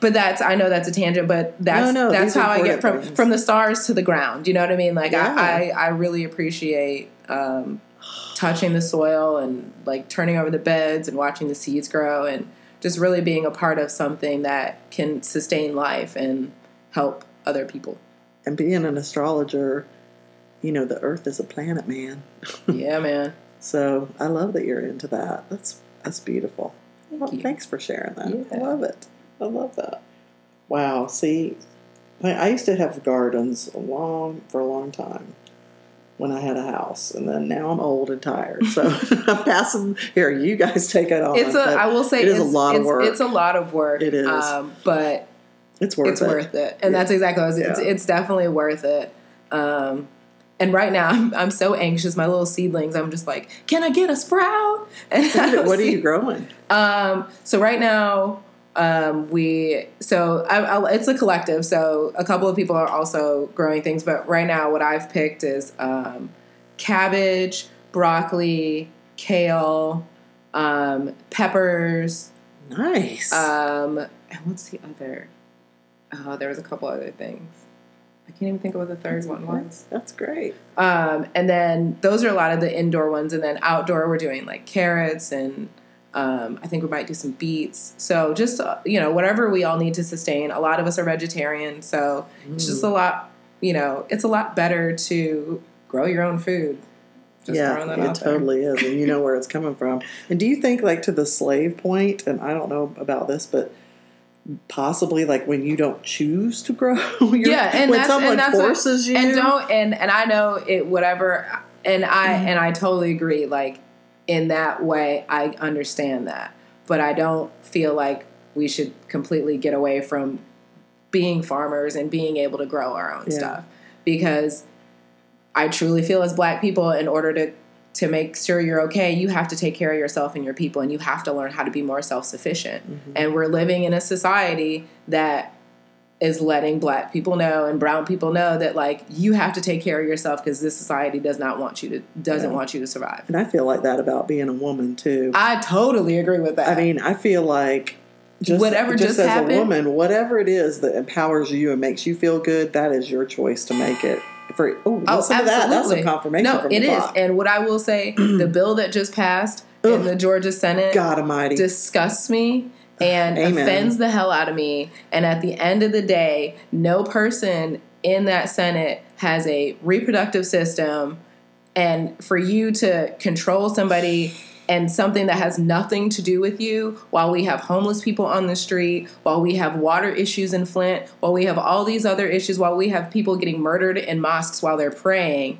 but that's I know that's a tangent, but that's No, no, that's how I get from things. from the stars to the ground. You know what I mean? Like Yeah. I, I I really appreciate um, touching the soil and like turning over the beds and watching the seeds grow and just really being a part of something that can sustain life and help other people. And being an astrologer, you know, the Earth is a planet, man. yeah, man. So I love that you're into that. That's that's beautiful. well, you. thanks for sharing that. I love it. I love that. Wow. See, I used to have gardens a long for a long time when I had a house, and then now I'm old and tired. So I'm passing here. You guys take it on. It's a. I will say it is it's, a lot of work. It's a lot of work. It is. um, but it's worth it's it. worth it, and Yeah. that's exactly what I was, it's Yeah. it's definitely worth it. Um, And right now, I'm, I'm so anxious. My little seedlings, I'm just like, can I get a sprout? And don't what are you growing? um, so right now, um, we so I, I, it's a collective. So a couple of people are also growing things, but right now, what I've picked is um, cabbage, broccoli, kale, um, peppers. Nice. Um, and what's the other? Oh, there was a couple other things. I can't even think of what the third one was. That's great. Um, and then those are a lot of the indoor ones, and then outdoor we're doing like carrots and um, I think we might do some beets. So just uh, you know whatever we all need to sustain. A lot of us are vegetarian, so it's just a lot. You know, it's a lot better to grow your own food. Just yeah, that it totally is, and you know where it's coming from. And do you think, like, to the slave point? And I don't know about this, but possibly, like, when you don't choose to grow, your, Yeah, and when someone and that's what- forces you, and don't and and I know it whatever and I Mm-hmm. and I totally agree like in that way I understand that but I don't feel like we should completely get away from being farmers and being able to grow our own Yeah. stuff because I truly feel as black people in order to to make sure you're okay you have to take care of yourself and your people and you have to learn how to be more self-sufficient Mm-hmm. and we're living in a society that is letting black people know and brown people know that like you have to take care of yourself because this society does not want you to doesn't Yeah. want you to survive. and I feel like that about being a woman too. I totally agree with that. I mean, I feel like just Whatever just, just as happened- a woman, whatever it is that empowers you and makes you feel good, that is your choice to make it. For oh, oh, listen to that. That's some absolutely. confirmation. No, it is. top. And what I will say, the bill that just passed in the Georgia Senate God Almighty. disgusts me and Amen. offends the hell out of me. And at the end of the day, no person in that Senate has a reproductive system. And for you to control somebody and something that has nothing to do with you, while we have homeless people on the street, while we have water issues in Flint, while we have all these other issues, while we have people getting murdered in mosques while they're praying,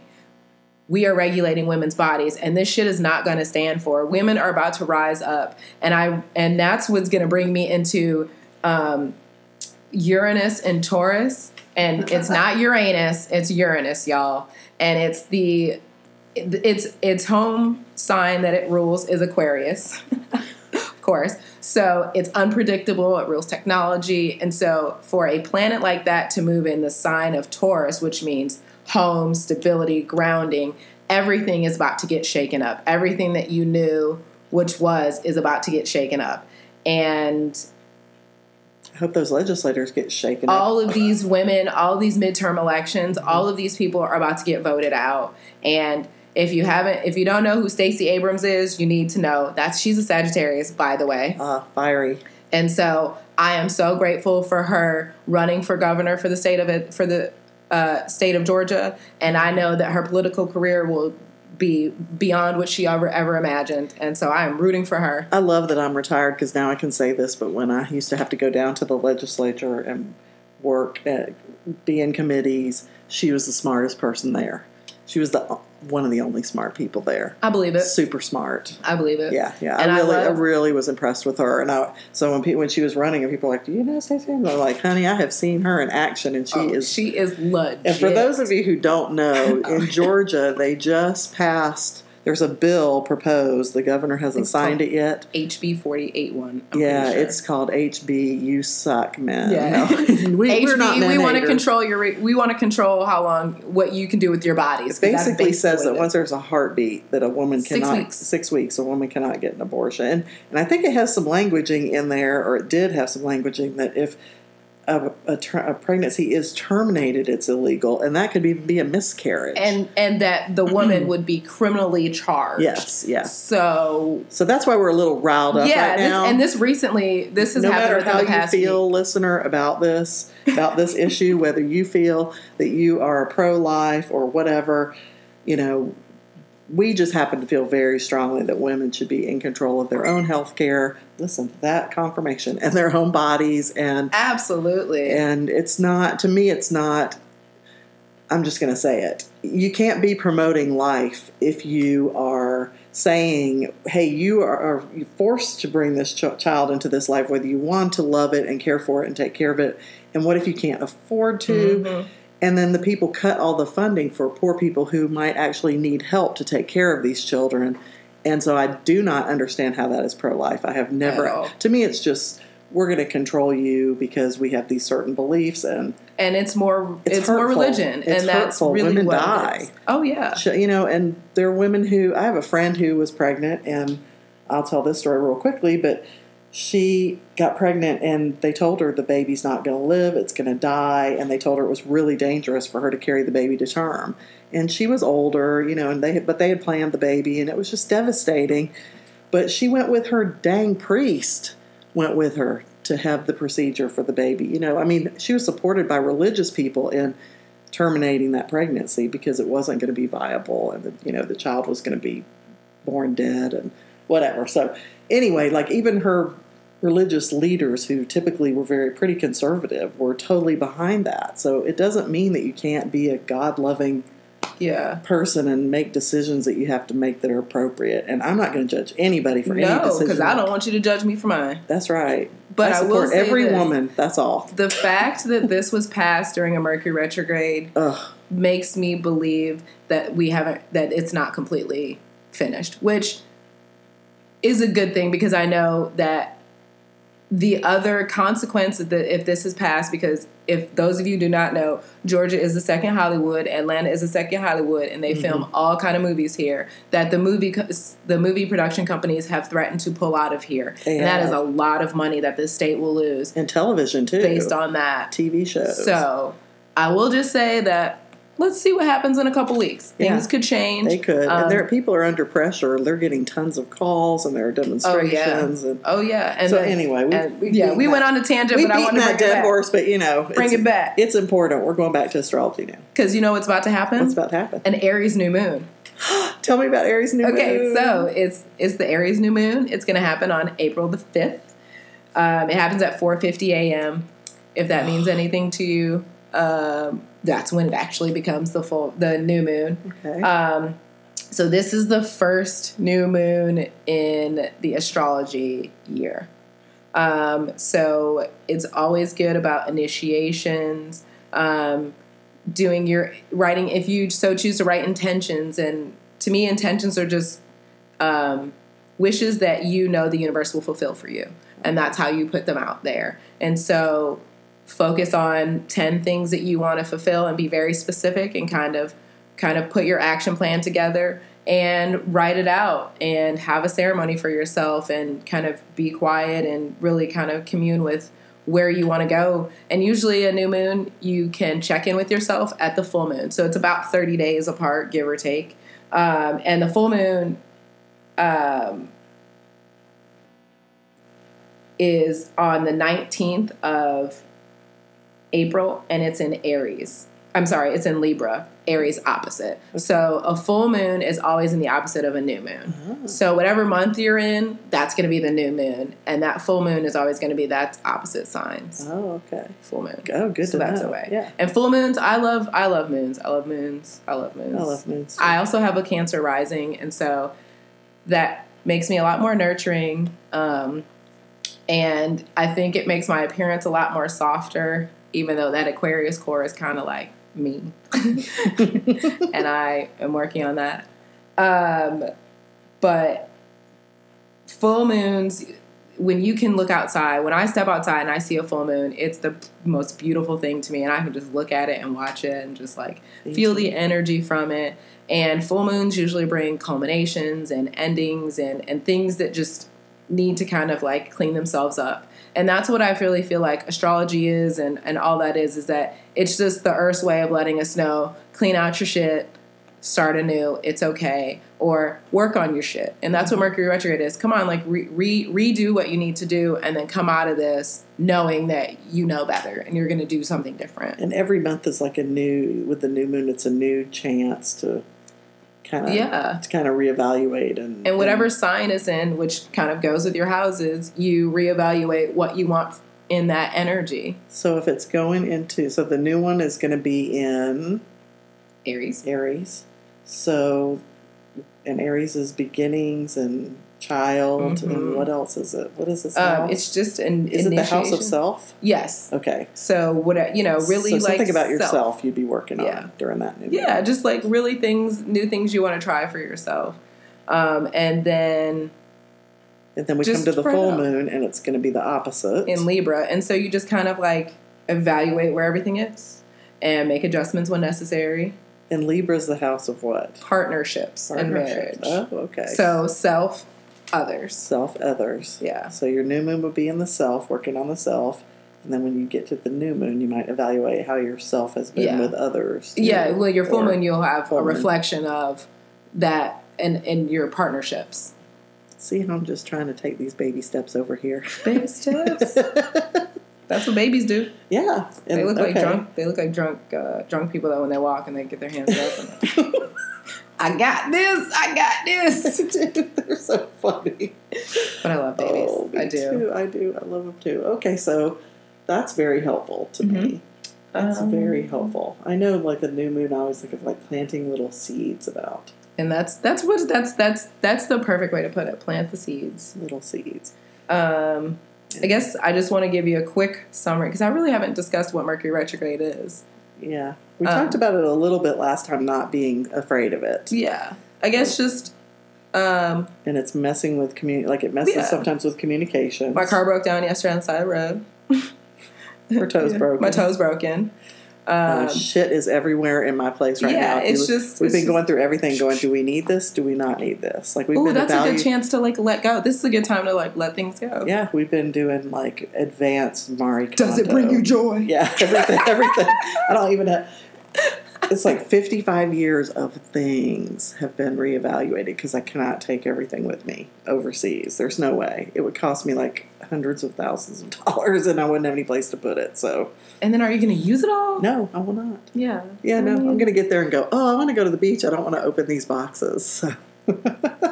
we are regulating women's bodies and this shit is not going to stand for. Women are about to rise up and i and that's what's going to bring me into um, uranus and taurus and it's not uranus it's uranus y'all. And it's the it's its home sign that it rules is aquarius of course so it's unpredictable it rules technology and so for a planet like that to move in the sign of taurus which means home stability grounding everything is about to get shaken up everything that you knew which was is about to get shaken up and I hope those legislators get shaken up. all of these women, all these midterm elections, all of these people are about to get voted out. And if you haven't, if you don't know who Stacey Abrams is, you need to know that's she's a Sagittarius, by the way. Uh, fiery. And so I am so grateful for her running for governor for the state of it for the uh, state of Georgia. And I know that her political career will be beyond what she ever ever imagined. And so I am rooting for her. I love that I'm retired because now I can say this. But when I used to have to go down to the legislature and work, at, be in committees, she was the smartest person there. She was the one of the only smart people there. I believe it. Super smart. I believe it. Yeah, yeah. And I I really, I, love- really was impressed with her. And I, so when people, when she was running, and people were like, "Do you know Stacey?" Abrams?" I'm like, "Honey, I have seen her in action, and she Oh, is she is legit. And for those of you who don't know, in Georgia, they just passed. There's a bill proposed. The governor hasn't It's signed it yet. HB forty eight one. yeah, it's called HB. You suck, man. Yeah. No, we, HB. we want to control your. re- We want to control how long what you can do with your bodies. It Basically, says that once there's a heartbeat, that a woman cannot Six weeks. six weeks a woman cannot get an abortion. And and I think it has some languaging in there, or it did have some languaging that if a, a, ter- a pregnancy is terminated, it's illegal, and that could even be a miscarriage. and and that the woman would be criminally charged. yes, yes. So So that's why we're a little riled up yeah, right this, now. and this recently this has no happened matter how you feel, week. listener, about this, about this issue, whether you feel that you are pro-life or whatever, you know, we just happen to feel very strongly that women should be in control of their own health care. Listen to that confirmation and their own bodies, and Absolutely. and it's not to me. It's not. I'm just going to say it. You can't be promoting life if you are saying, "Hey, you are, are forced to bring this ch- child into this life, whether you want to love it and care for it and take care of it." And what if you can't afford to? Mhm. And then the people cut all the funding for poor people who might actually need help to take care of these children. And so I do not understand how that is pro life. I have never, to me, it's just we're going to control you because we have these certain beliefs and and it's more It's it's, more religion, It's and that's hurtful. really Women what die. Oh yeah, you know, and there are women who I have a friend who was pregnant, and I'll tell this story real quickly, but she got pregnant and they told her the baby's not going to live, it's going to die, and they told her it was really dangerous for her to carry the baby to term. And she was older, you know, and they had, but they had planned the baby, and it was just devastating. But she went with her dang priest, went with her to have the procedure for the baby. You know, I mean, she was supported by religious people in terminating that pregnancy because it wasn't going to be viable and the, you know the child was going to be born dead and whatever so anyway like even her religious leaders who typically were very pretty conservative were totally behind that so it doesn't mean that you can't be a god-loving yeah. person and make decisions that you have to make that are appropriate and i'm not going to judge anybody for any No, decision because I don't want you to judge me for mine. that's right But I I, will every this. woman that's all The fact that this was passed during a Mercury retrograde Ugh. makes me believe that we haven't that it's not completely finished, which is a good thing because I know that the other consequence of the, if this is passed because if those of you do not know georgia is the second hollywood atlanta is the second hollywood and they film mm-hmm. all kind of movies here that the movie the movie production companies have threatened to pull out of here. They and that is a lot of money that the state will lose and television too. based on that. Tv shows. So I will just say that let's see what happens in a couple weeks. Yeah. Things could change. They could, Um, and there people are under pressure. They're getting tons of calls, and there are demonstrations. Oh And Oh yeah. And so then- anyway, we, and- we yeah, we that- went on a tangent, we but I beat that bring it dead back. horse, but you know, Bring it back It's important. We're going back to astrology now. because you know what's about to happen. What's about to happen? An Aries new moon. Tell me about Aries new Okay, moon. Okay, so it's it's the Aries new moon. It's going to happen on April the fifth. Um, it happens at four fifty a.m. If that means anything to you, um, that's when it actually becomes the full the new moon. okay. Um, so this is the first new moon in the astrology year. Um, so it's always good about initiations, um, doing your writing if you so choose to write intentions. And to me, intentions are just um, wishes that you know the universe will fulfill for you, and that's how you put them out there. And so focus on 10 things that you want to fulfill and be very specific and kind of kind of put your action plan together and write it out and have a ceremony for yourself and kind of be quiet and really kind of commune with where you want to go. And usually a new moon you can check in with yourself at the full moon. So it's about 30 days apart give or take. Um, and the full moon um, is on the 19th of April and it's in Aries. I'm sorry, it's in Libra, Aries opposite. So a full moon is always in the opposite of a new moon. Oh. So whatever month you're in, that's going to be the new moon, and that full moon is always going to be that opposite signs. Oh, okay. Full moon. Oh, good So that's know. a way. Yeah, And full moons, I love. I love moons. I love moons. I love moons. I love moons. I also have a Cancer rising, and so that makes me a lot more nurturing. Um, and I think it makes my appearance a lot more softer, even though that Aquarius core is kind of like me. and I am working on that. Um, but full moons, when you can look outside, when I step outside and I see a full moon, it's the most beautiful thing to me. And I can just look at it and watch it and just like feel the energy from it. And full moons usually bring culminations and endings and, and things that just need to kind of like clean themselves up. And that's what I really feel like astrology is and, and all that is, is that it's just the earth's way of letting us know, clean out your shit, start anew, it's okay, or work on your shit. And that's what mm-hmm. Mercury retrograde is. Come on, like re- re- redo what you need to do and then come out of this knowing that you know better and you're going to do something different. and every month is like a new with the new moon. It's a new chance to kind of Yeah. to kind of reevaluate and And whatever sign is in, which kind of goes with your houses, you reevaluate what you want in that energy. So if it's going into so the new one is going to be in Aries. Aries. So and Aries is beginnings and child, and Mhm. what else is it? What is this? Um, it's just an is it the house of self? Yes. Okay. So what you know, really so like something about self. yourself you'd be working Yeah. on during that new Yeah, moon. just like really things, new things you want to try for yourself. Um, and then And then we come to the full out. moon, and it's going to be the opposite. in Libra, and so you just kind of like evaluate where everything is and make adjustments when necessary. And Libra's the house of what? Partnerships, and marriage. Oh, okay. So self, others. self, others. Yeah. So your new moon would be in the self, working on the self. And then when you get to the new moon, you might evaluate how your self has been Yeah. with others. Yeah, well, your full moon, you'll have a moon. reflection of that in, in your partnerships. See how I'm just trying to take these baby steps over here. Baby steps. That's what babies do. yeah. They and- look like drunk. They look like drunk, uh, drunk people though when they walk and they get their hands up. I got this. I got this. They're so funny. But I love babies. Oh, I do. Too. I do. I love them too. Okay, so that's very helpful to me. That's Um, very helpful. I know, like the new moon, I always think of like planting little seeds about And that's that's what that's that's that's the perfect way to put it. Plant the seeds. little seeds. Um, I guess I just want to give you a quick summary because I really haven't discussed what Mercury retrograde is. Yeah, we Um, talked about it a little bit last time, not being afraid of it, Yeah, I guess just um, and it's messing with community. Like it messes Yeah. sometimes with communication. my car broke down yesterday on the side of the road. Her toes Yeah, broken. My toes broken. Uh, Um, shit is everywhere in my place right yeah, now. If it's look- just we've it's been just- going through everything. Going, do we need this? Do we not need this? Like we've Ooh, been that's a good chance to like let go. This is a good time to like let things go. Yeah, we've been doing like advanced Marie. Does it bring you joy? Yeah, everything, everything. I don't even have. It's like 55 years of things have been reevaluated because I cannot take everything with me overseas. There's no way. It would cost me like hundreds of thousands of dollars and I wouldn't have any place to put it. So, And then are you going to use it all? no, I will not. Yeah. Yeah, I no, mean- I'm going to get there and go, oh, I want to go to the beach. I don't want to open these boxes. So,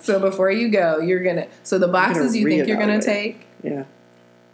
So before you go, you're gonna. So the boxes you think you're gonna take, yeah,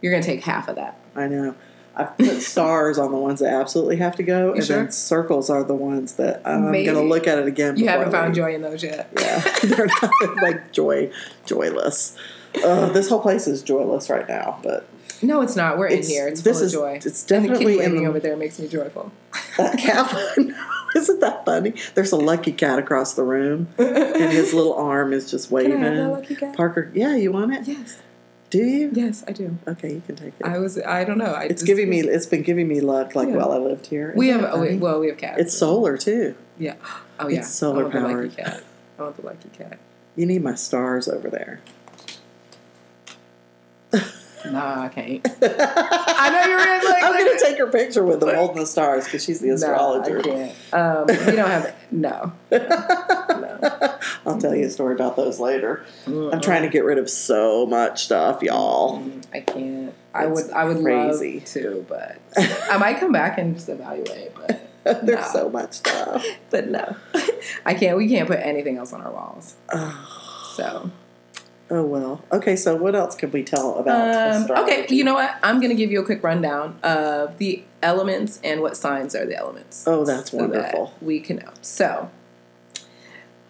you're gonna take half of that. I know. I've put stars on the ones that absolutely have to go, and sure? then circles are the ones that I'm gonna look at it again. You haven't found joy in those yet. Yeah, they're not like joy, joyless. Uh, this whole place is joyless right now, but No, it's not. We're in here. It's this full is of joy. it's definitely and the in over there makes me joyful. that cat. Isn't that funny? There's a lucky cat across the room, and his little arm is just waving. have that lucky cat? Parker, yeah, you want it? Yes, Do you? yes, I do. Okay, you can take it. I was. I don't know. I it's just- giving me. It's been giving me luck. Like Yeah. while I lived here. We have. Oh, funny? well, we have cats. It's solar too. Yeah. Oh yeah. It's solar I want the powered. lucky cat. I want the lucky cat. You need my stars over there. Nah, I can't. I know you're in, like- I'm like- gonna take her picture with them holding the stars because she's the astrologer. No, I can't. Um, we don't have. No. No. I'll tell you a story about those later. I'm trying to get rid of so much stuff, y'all. Mm, I can't. I It's would. I would crazy. love to, but I might come back and just evaluate. But There's No. so much stuff. but no, I can't. We can't put anything else on our walls. Oh, So oh well. Okay, so what else can we tell about um, okay, you know what? I'm going to give you a quick rundown of the elements and what signs are the elements. Oh, that's so that wonderful. we can know. So.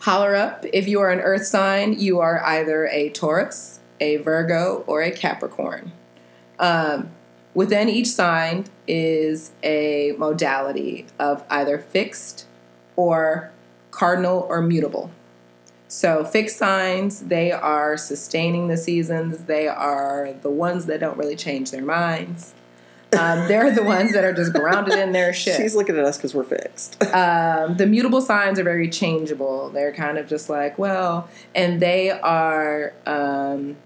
Holler up. If you are an earth sign, you are either a Taurus, a Virgo, or a Capricorn. Um, within each sign is a modality of either fixed or cardinal or mutable. So, fixed signs, they are sustaining the seasons, they are the ones that don't really change their minds. Um, they're the ones that are just grounded in their shit. She's looking at us because we're fixed. Um, the mutable signs are very changeable. They're kind of just like, well, and they are um,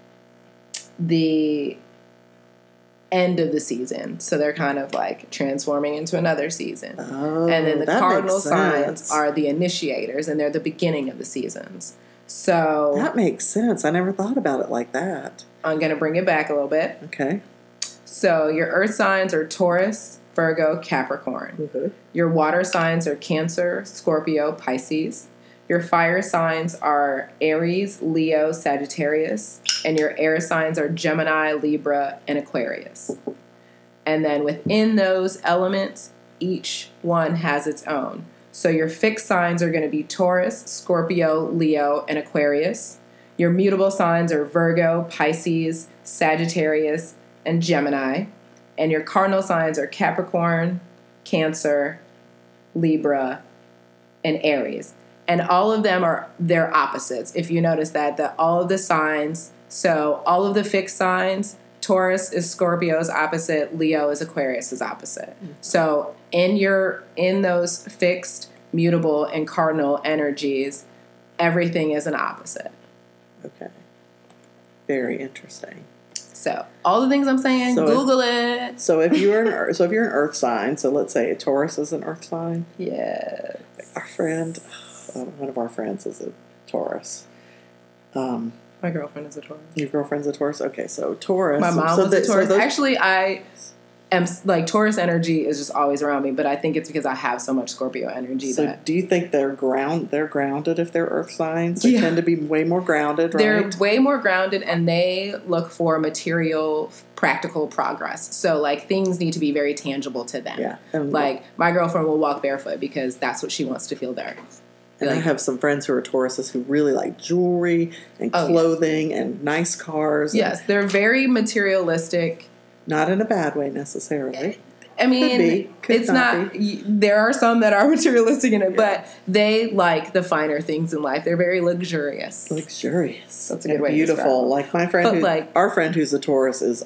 the end of the season. So they're kind of like transforming into another season. Oh, and then the cardinal signs are the initiators, and they're the beginning of the seasons. So That makes sense. I never thought about it like that. I'm going to bring it back a little bit. Okay. So your earth signs are Taurus, Virgo, Capricorn. Mm-hmm. Your water signs are Cancer, Scorpio, Pisces. Your fire signs are Aries, Leo, Sagittarius. And your air signs are Gemini, Libra, and Aquarius. And then within those elements, each one has its own. So your fixed signs are going to be Taurus, Scorpio, Leo, and Aquarius. Your mutable signs are Virgo, Pisces, Sagittarius, and Gemini. And your cardinal signs are Capricorn, Cancer, Libra, and Aries. And all of them are their opposites. If you notice that, that all of the signs, so all of the fixed signs, Taurus is Scorpio's opposite, Leo is Aquarius's opposite. Mm-hmm. So in your in those fixed, mutable, and cardinal energies, everything is an opposite. Okay. Very interesting. So all the things I'm saying, So if- Google it. So if you're an Earth, so if you're an Earth sign, so let's say a Taurus is an Earth sign. Yes. Our friend, uh, one of our friends is a Taurus. Um, My girlfriend is a Taurus. your girlfriend's a Taurus. Okay, so Taurus. My mom so was that- a so Taurus. those- Actually, I am like Taurus energy is just always around me, but I think it's because I have so much Scorpio energy so that do you think they're ground? They're grounded if they're Earth signs. They Yeah. tend to be way more grounded, Right? they're way more grounded and they look for material, practical progress. So like things need to be very tangible to them. yeah. And Like my girlfriend will walk barefoot because that's what she wants to feel there. And I have some friends who are Tauruses who really like jewelry and Oh, yeah. clothing and nice cars. and Yes, they're very materialistic. Not in a bad way necessarily. I mean, be, could it's not not. y There are some that are materialistic in it, but they like the finer things in life. They're very luxurious. Luxurious. That's a good and way to beautiful. like my friend But, who like- our friend who's a Taurus is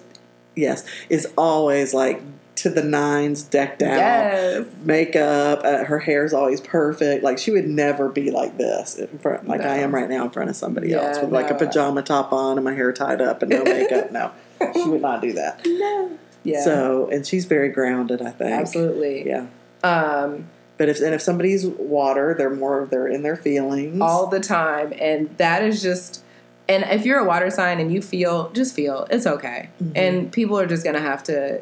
yes, is always like to the nines decked out. Yes. Makeup, uh, her hair's always perfect. Like she would never be like this in front, like I am right now in front of somebody Yeah, else with like a no. pajama top on and my hair tied up and no makeup. No, she would not do that. No. Yeah. So, and she's very grounded, I think. absolutely. Yeah. Um, But if and if somebody's water, they're more they're in their feelings. all the time, and that is just. And if you're a water sign and you feel, just feel it's okay, Mhm. and people are just gonna have to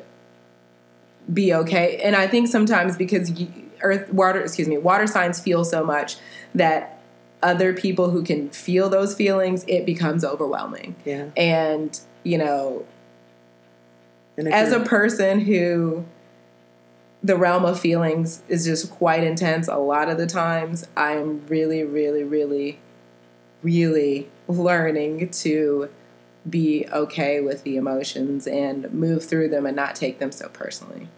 be okay. And I think sometimes because you, earth water, excuse me, water signs feel so much that other people who can feel those feelings, it becomes overwhelming. yeah. And you know, as a person who the realm of feelings is just quite intense a lot of the times i'm really really really really learning to be okay with the emotions and move through them and not take them so personally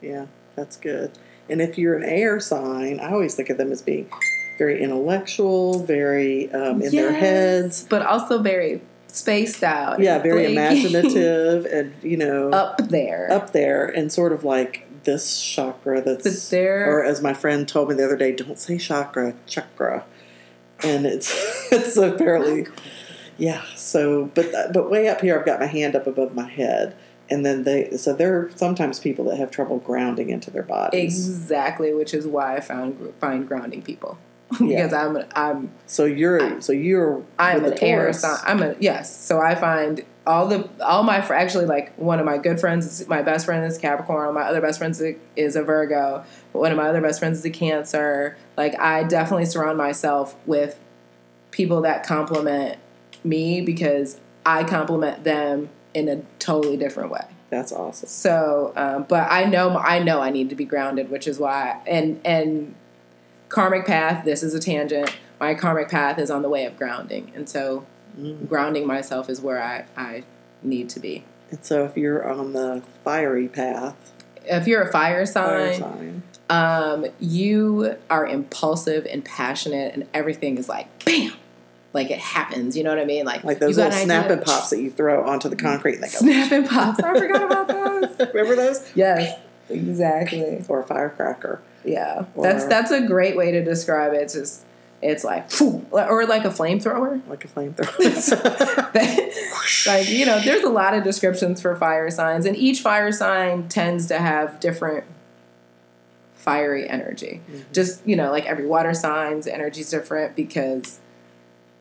Yeah, that's good. And if you're an air sign, I always think of them as being very intellectual, very um, in their heads. but also very spaced out Yeah, very imaginative and, you know, up there up there and sort of like this chakra that's there- or as my friend told me the other day, don't say chakra, chakra. And it's it's apparently yeah, so but but way up here I've got my hand up above my head. And then they so there are sometimes people that have trouble grounding into their bodies. exactly which is why i found find grounding people Yeah. because i'm i'm So you're so you're I'm an air Taurus. sign. I'm a yes. So I find all the all my fr- actually like one of my good friends, is, my best friend is Capricorn. My other best friend is a, is a Virgo. But one of my other best friends is a Cancer. Like I definitely surround myself with people that compliment me because I compliment them in a totally different way. That's awesome. So, um, but I know I know I need to be grounded, which is why and and karmic path. This is a tangent. My karmic path is on the way of grounding, and so Mm. grounding myself is where I I need to be. And so if you're on the fiery path, If you're a fire fire sign, sign, um, you are impulsive and passionate, and everything is like bam, like it happens. You know what I mean? Like like those little snap and pops that you throw onto the concrete and they go. snap and pops. I forgot about those. Remember those? Yes, exactly. Or a firecracker. Yeah, that's Or- that's a great way to describe it. It's just it's like or like a flamethrower. Like a flamethrower. like you know, there's a lot of descriptions for fire signs, and each fire sign tends to have different fiery energy. Mm-hmm. Just you know, like every water sign's energy is different because.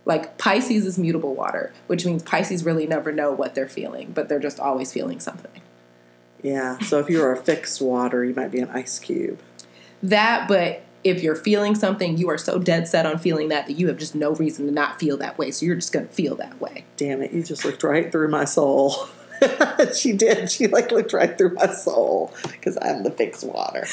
Like Pisces is mutable water, which means Pisces really never know what they're feeling, but they're just always feeling something. yeah. So if you're a fixed water, you might be an ice cube. That, but if you're feeling something, you are so dead set on feeling that that you have just no reason to not feel that way. So you're just going to feel that way. Damn it! You just looked right through my soul. she did. She like looked right through my soul because I'm the fixed water.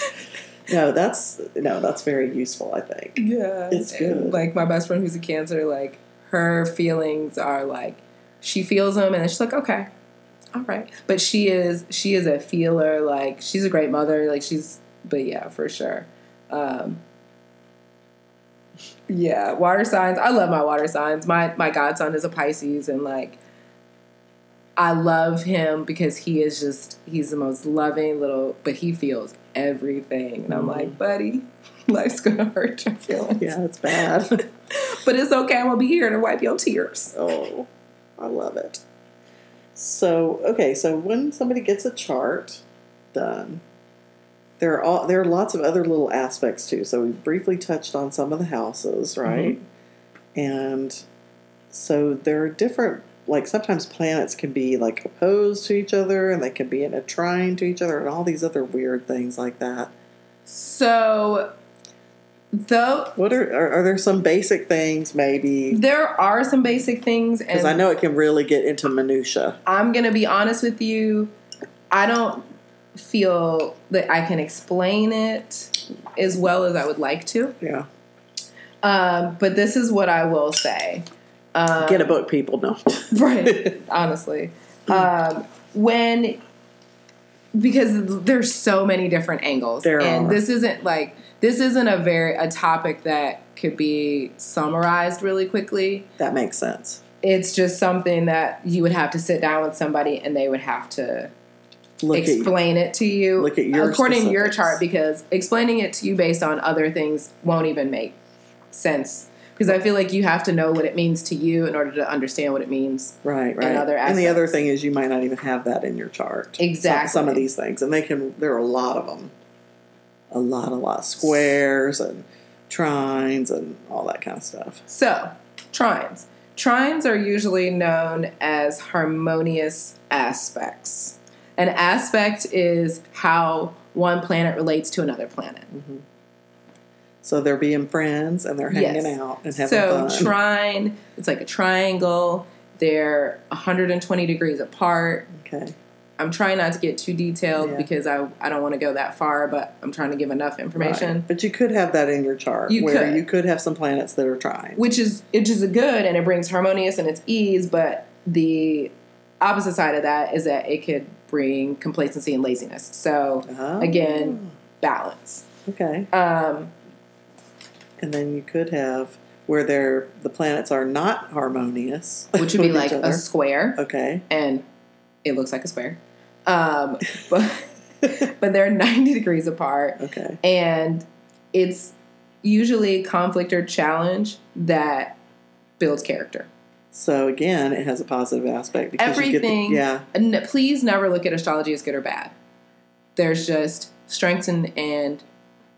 No, that's no, that's very useful. I think. Yeah, It's good. Like my best friend who's a Cancer, like her feelings are like she feels them, and then she's like, okay, all right. But she is she is a feeler. Like she's a great mother. Like she's, but yeah, for sure. Um, yeah, water signs. I love my water signs. My my godson is a Pisces, and like I love him because he is just he's the most loving little, but he feels everything, and I'm like, buddy, life's gonna hurt your feelings. Yeah, it's bad. but it's okay. I'm gonna be here to wipe your tears. oh, I love it. So okay, so when somebody gets a chart done, there are all, there are lots of other little aspects too. So we briefly touched on some of the houses, mm-hmm. right? And so there are different like sometimes planets can be like opposed to each other and they can be in a trine to each other and all these other weird things like that. So, though What are are, are there some basic things maybe? there are some basic things, Because I know it can really get into minutia. I'm gonna be honest with you. I don't feel that I can explain it as well as I would like to. Yeah, Um, but this is what I will say. Um, get a book, people. No, right honestly um, when because there's so many different angles There and are. this isn't like this isn't a very a topic that could be summarized really quickly that makes sense. it's just something that you would have to sit down with somebody and they would have to Look at explain it to you look at your according to your chart because explaining it to you based on other things won't even make sense because I feel like you have to know what it means to you in order to understand what it means right, right. and the other thing is you might not even have that in your chart. Some- Exactly. Some, of these things, and they can. There are a lot of them. A lot, a lot. Squares and trines and all that kind of stuff. So, trines. Trines are usually known as harmonious aspects. An aspect is how one planet relates to another planet. Mm-hmm. So they're being friends and they're hanging Yes. out and having So, fun. trine, it's like a triangle. They're 120 degrees apart. okay. I'm trying not to get too detailed Yeah. because I, I don't want to go that far, but I'm trying to give enough information. Right. But you could have that in your chart You where could. you could have some planets that are trying. which is which is a good and it brings harmonious and it's ease but the opposite side of that is that it could bring complacency and laziness so Oh. again balance Okay. um, And then you could have where they're the planets are not harmonious. which would be like a square Okay. and it looks like a square um, but but they're 90 degrees apart Okay. and it's usually conflict or challenge that builds character So again, it has a positive aspect because you Everything- get the, yeah. Please never look at astrology as good or bad. There's just strengths and, and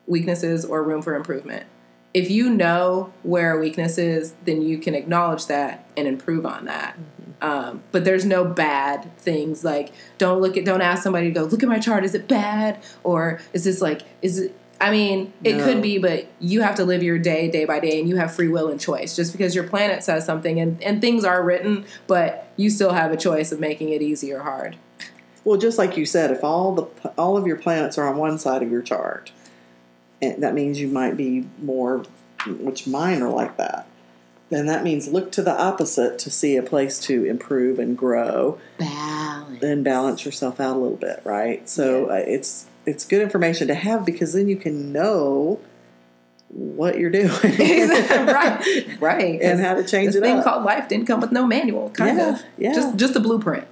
weaknesses or room for improvement. If you know where a weakness is, then you can acknowledge that and improve on that. Um, but there's no bad things like don't look at don't ask somebody to go look at my chart is it bad or is this like is it I mean it No. could be but you have to live your day day by day and you have free will and choice just because your planet says something and, and things are written but you still have a choice of making it easy or hard Well, just like you said, if all the all of your planets are on one side of your chart, and that means you might be more, which mine are like that. Then that means look to the opposite to see a place to improve and grow, balance and balance yourself out a little bit, right? So uh, it's it's good information to have because then you can know what you're doing, right right and how to change this it thing up. called life didn't come with no manual kind Yeah, of yeah. just just a blueprint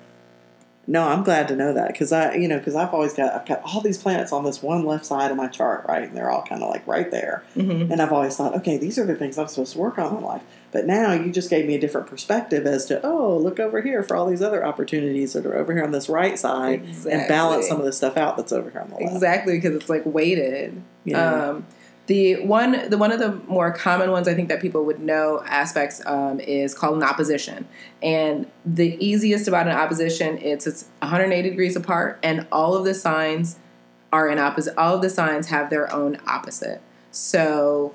No, I'm glad to know that because I, you know, because I've always got I've got all these planets on this one left side of my chart, right, and they're all kind of like right there. Mhm. And I've always thought, okay, these are the things I'm supposed to work on in life. But now you just gave me a different perspective as to, oh, look over here for all these other opportunities that are over here on this right side, and balance some of the stuff out that's over here on the left. exactly because it's like weighted Yeah. um, the one the one of the more common ones i think that people would know aspects um, is called an opposition. And the easiest about an opposition it's it's 180 degrees apart and all of the signs are in opposite all of the signs have their own opposite. So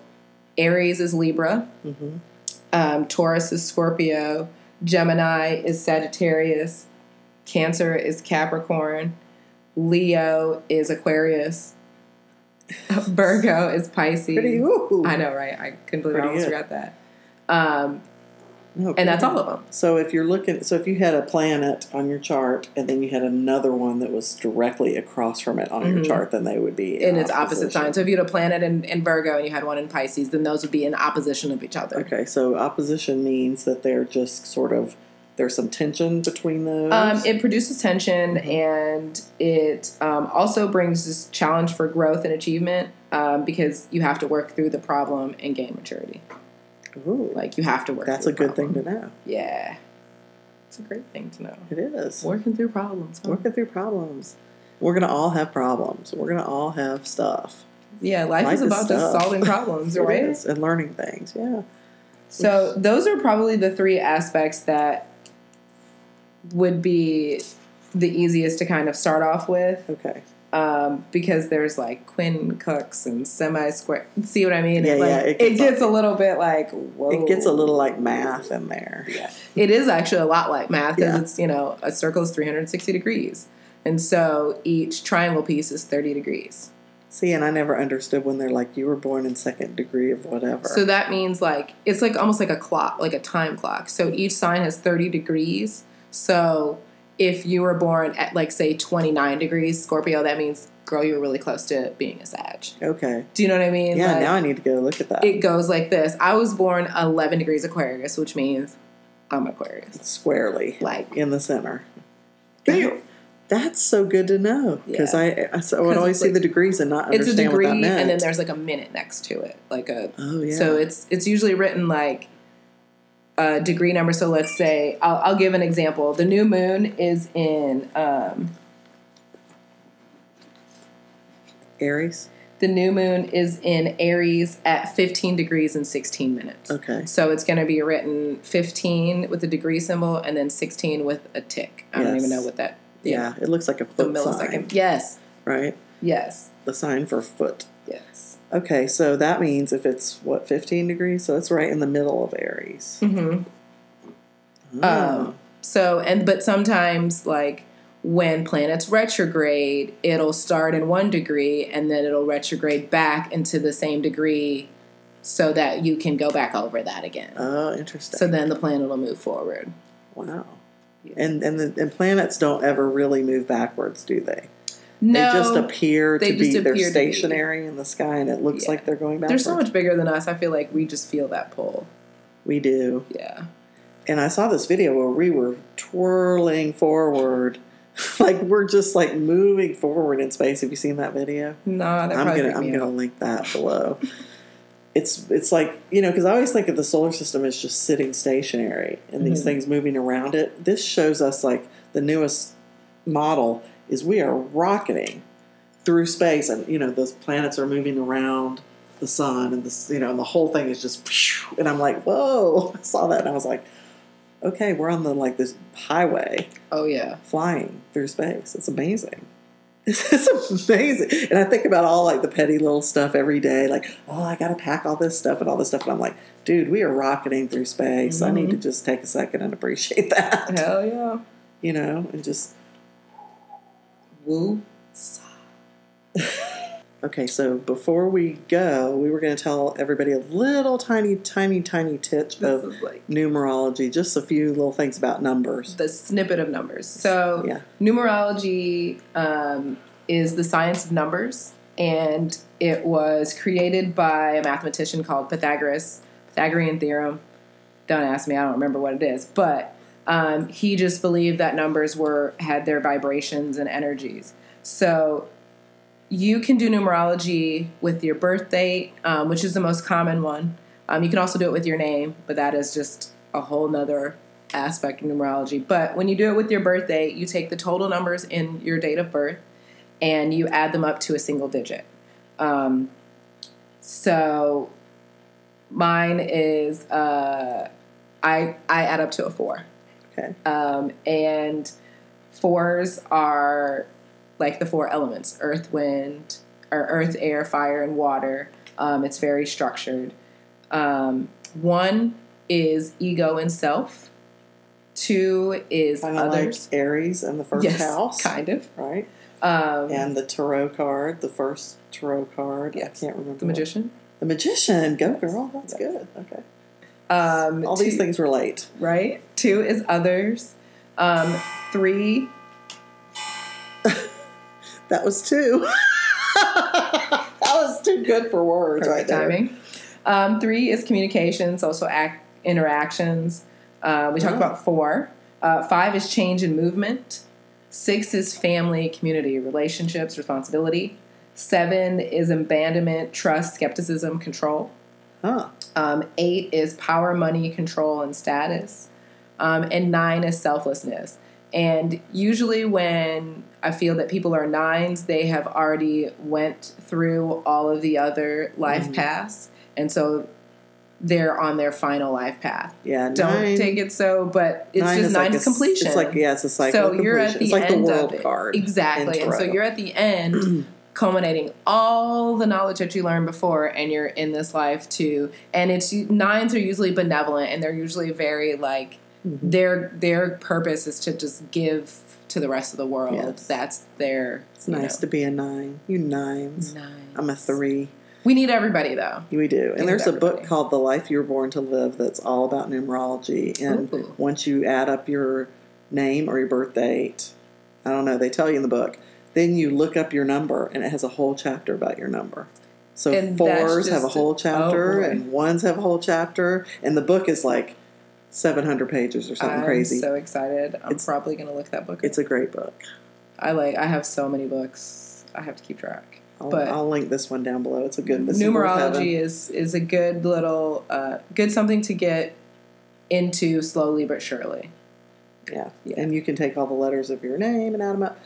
aries is libra. Mhm. um, taurus is scorpio. Gemini is sagittarius. Cancer is capricorn. Leo is aquarius virgo is pisces Pretty, ooh. I know, right? I couldn't believe I Pretty almost good. forgot that. Um, and that's all of them. So if you're looking, so if you had a planet on your chart and then you had another one that was directly across from it on your Mhm. chart, then they would be in its opposite sign. So if you had a planet in, in Virgo and you had one in Pisces, then those would be in opposition of each other. Okay, so opposition means that they're just sort of there's some tension between those. Um, it produces tension Mhm. and it um, also brings this challenge for growth and achievement um, because you have to work through the problem and gain maturity. Ooh, Like you have to work. that's a good thing to know. Yeah, it's a great thing to know. It is. Working through problems. huh? Working through problems. We're gonna all have problems. We're gonna all have stuff. Yeah, life, Life is is about just solving problems, right? and learning things. Yeah. So those are probably the three aspects that would be the easiest to kind of start off with. Okay. um, because there's like quincunx and semi square. See what I mean? Yeah, like, yeah, It it gets, gets a little bit like whoa. It gets a little like math in there. Yeah, it is actually a lot like math because Yeah. it's you know a circle is 360 degrees, and so each triangle piece is 30 degrees. See, and I never understood when they're like, you were born in second degree of whatever. So that means like it's like almost like a clock, like a time clock. So each sign has 30 degrees. So if you were born at like say 29 degrees Scorpio, that means girl, you're really close to being a Sag. okay. Do you know what I mean? Yeah, Like, now I need to go look at that. it goes like this. I was born 11 degrees Aquarius, which means I'm Aquarius. Squarely Like, in the center. Bam. That's so good to know because I, I, so I would always it's see the degrees and not it's a understand degree, what that meant. and then there's like a minute next to it, like a. oh yeah. So it's it's usually written like a degree number. So let's say I'll, I'll give an example. The new moon is in um, Aries. the new moon is in Aries at 15 degrees and 16 minutes. Okay. So it's going to be written 15 with the degree symbol and then 16 with a tick. I don't even know what that. Yeah, yeah it looks like a foot The millisecond. sign, Yes. right? Yes. The sign for foot. Yes. Okay, so that means if it's what 15 degrees, so it's right in the middle of Aries. hmm Oh. Um, so and but sometimes like when planets retrograde, it'll start in one degree and then it'll retrograde back into the same degree so that you can go back over that again. oh, interesting. so then the planet will move forward. wow. And and the and planets don't ever really move backwards, do they? No, they just appear they to just be they're to be. stationary in the sky, and it looks Yeah. like they're going back. they're so much bigger than us. I feel like we just feel that pull. we do. Yeah. And I saw this video where we were twirling forward, like we're just like moving forward in space. Have you seen that video? No, that I'm gonna I'm gonna out. link that below. it's it's like you know because I always think of the solar system as just sitting stationary and these Mhm. things moving around it. This shows us like the newest model is we are rocketing through space and you know those planets are moving around the sun and this you know and the whole thing is just and I'm like whoa I saw that and I was like okay we're on the like this highway Oh yeah. flying through space. It's amazing. It's amazing. And I think about all like the petty little stuff every day, like, oh, I got to pack all this stuff and all this stuff. And I'm like, dude, we are rocketing through space. I need to mm-hmm. just take a second and appreciate that, Hell yeah. you know, and just, Woo. okay. So before we go, we were going to tell everybody a little tiny, tiny, tiny This of like numerology, just a few little things about numbers. the snippet of numbers. So Yeah. numerology um, is the science of numbers, and it was created by a mathematician called Pythagoras. Pythagorean theorem. Don't ask me; I don't remember what it is, but um, he just believed that numbers were had their vibrations and energies. So you can do numerology with your birth date, um, which is the most common one. Um, you can also do it with your name, but that is just a whole nother aspect of numerology. But when you do it with your birth date, you take the total numbers in your date of birth and you add them up to a single digit. Um, so mine is uh, I I add up to a four. Okay. Um, and fours are like the four elements earth, wind, or earth, air, fire, and water. Um, it's very structured. Um, one is ego and self, two is Kind of like others. Aries and the first yes, house, kind of. right? Um, And the tarot card, the first tarot card. Yes. I can't remember. the what- magician. The magician. Go girl. That's Yes. good. Okay. Um, All these things relate. right? Two is others. Um, three, That was two. that was too good for words right perfect there. timing. Um, three is communication, social act, interactions. Uh, we talked Oh. about four. Uh, five is change and movement. Six is family, community, relationships, responsibility. Seven is abandonment, trust, skepticism, control. Huh. Um, eight is power, money, control, and status. Um, and nine is selflessness. And usually, when I feel that people are nines, they have already went through all of the other life Mhm. paths, and so they're on their final life path. Yeah. Don't nine, take it so, but it's nine just is nine like is a- completion. It's like yeah, it's a cycle. so you're at the it's like end the world of it. card. exactly, and so you're at the end, culminating all the knowledge that you learned before, and you're in this life too. And it's nines are usually benevolent, and they're usually very like Mhm. their their purpose is to just give to the rest of the world. Yes. That's their. It's nice to be a nine. You nines. Nines. I'm a three. We need everybody though. We do. And there's it a book called The Life You Were Born to Live that's all about numerology. And Ooh. once you add up your name or your birth date, I don't know, they tell you in the book, then you look up your number and it has a whole chapter about your number. So And fours have a whole chapter oh, and ones have a whole chapter. And the book is like 700 pages or something I'm crazy. so excited. I'm It's- probably gonna look that book. up. it's a great book. I like. I have so many books. I have to keep track. I'll, But- I'll link this one down below. It's a good numerology is is a good little uh, good something to get into slowly but surely. Yeah. Yeah. And you can take all the letters of your name and add them up.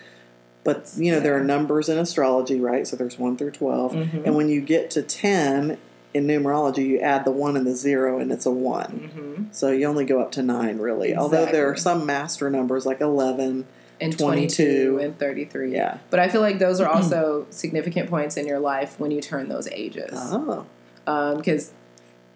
But, you know, there are numbers in astrology, right? So there's 1 through 12. Mhm. And when you get to 10 in numerology, you add the 1 and the 0, and it's a 1. hmm So you only go up to 9, really. Although there are some master numbers like 11. And 22. 22 and 33. Yeah. But I feel like those are also significant points in your life when you turn those ages. Oh. Because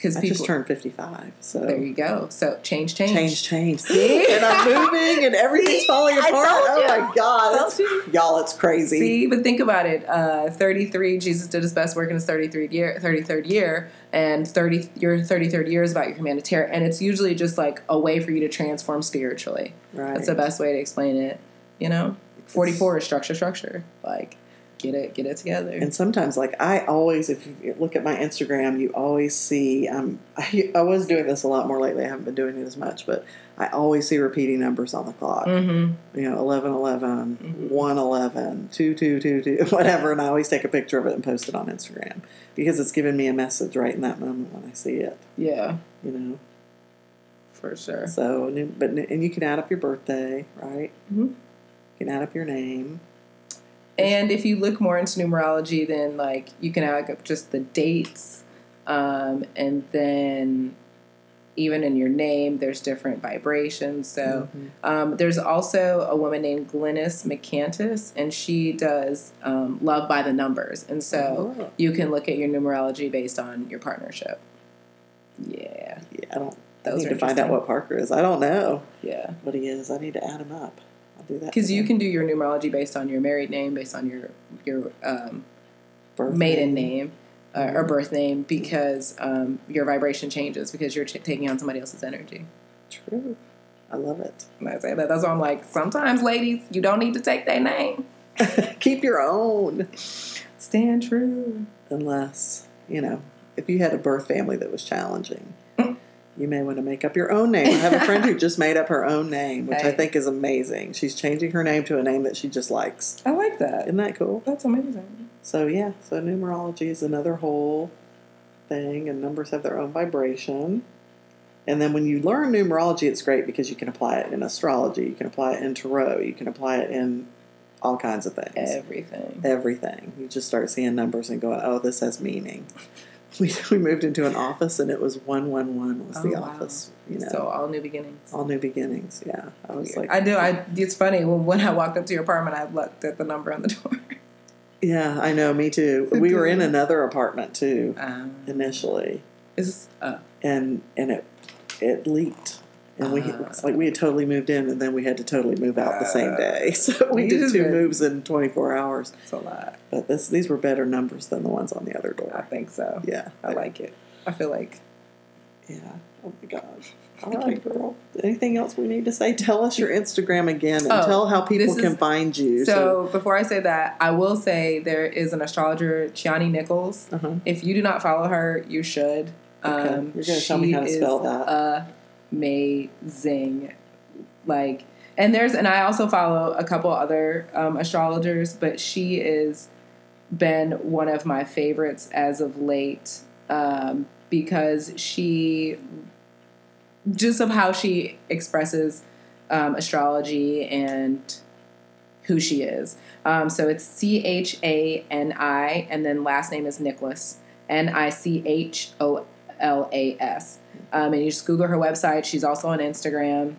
because people. just turned 55. So there you go. So change, change. change, change. See? and I'm moving and everything's See? falling apart. Oh my God. It's, y'all, it's crazy. See, but think about it. Uh, 33, Jesus did his best work in his 33rd year, 33rd year, and 30 your 33rd year is about your humanitarian, and it's usually just like a way for you to transform spiritually. Right. That's the best way to explain it. You know, 44 is structure, structure. Like, get it, get it together. And sometimes, like I always, if you look at my Instagram, you always see. Um, I, I was doing this a lot more lately. I haven't been doing it as much, but I always see repeating numbers on the clock. mm-hmm. You know, 11, 11, Mhm. 1, 11, 2, 2, 2, 2, whatever. And I always take a picture of it and post it on Instagram because it's giving me a message right in that moment when I see it. Yeah, You know, for sure. so and but and you can add up your birthday, right? Mhm. You can add up your name. And if you look more into numerology, then like you can add up just the dates, um, and then even in your name, there's different vibrations. So Mhm. um, there's also a woman named Glynis McCants, and she does um, love by the numbers, and so Oh. you can look at your numerology based on your partnership. Yeah, yeah, I don't. I Those need to find out what Parker is. I don't know. yeah. what he is. I need to add him up. Do that. Because you can do your numerology based on your married name, based on your your um, Birth maiden name uh, or Mhm. birth name because um, your vibration changes because you're ch- taking on somebody else's energy. True. I love it. And I say that. That's why I'm like, sometimes, ladies, you don't need to take their name. Keep your own. Stand true. Unless, you know, if you had a birth family that was challenging. You may want to make up your own name. I have a friend who just made up her own name, which I think is amazing. She's changing her name to a name that she just likes. I like that. Isn't that cool? That's amazing. So, yeah, so numerology is another whole thing, and numbers have their own vibration. And then when you learn numerology, it's great because you can apply it in astrology, you can apply it in tarot, you can apply it in all kinds of things. Everything. Everything. You just start seeing numbers and going, oh, this has meaning. We, we moved into an office and it was 111 was Oh, the wow. office. You know, So all new beginnings. all new beginnings. Yeah. I was like, I do. I. It's funny when, when I walked up to your apartment, I looked at the number on the door. yeah, I know, me too. We were in another apartment too Um, initially. is uh, and and it it leaked and we it's like we had totally moved in and then we had to totally move out the same Ah. day so we did two moves in 24 hours it's a lot. but this these were better numbers than the ones on the other door. I think so. yeah I like it. I feel like Yeah. Oh my gosh. All right, girl. Anything else we need to say? Tell us your Instagram again and Oh, tell how people this can find you. So before I say that, I will say there is an astrologer, Chani Nicholas. uh-huh. If you do not follow her, you should. Okay. Um, You're gonna tell me how to spell that. Amazing, like, and there's and I also follow a couple other um, astrologers, but she is been one of my favorites as of late um, because she just of how she expresses um, astrology and who she is. Um, so it's C H A N I, and then last name is Nicholas, N I C H O L A S. Um, and you just Google her website. She's also on Instagram.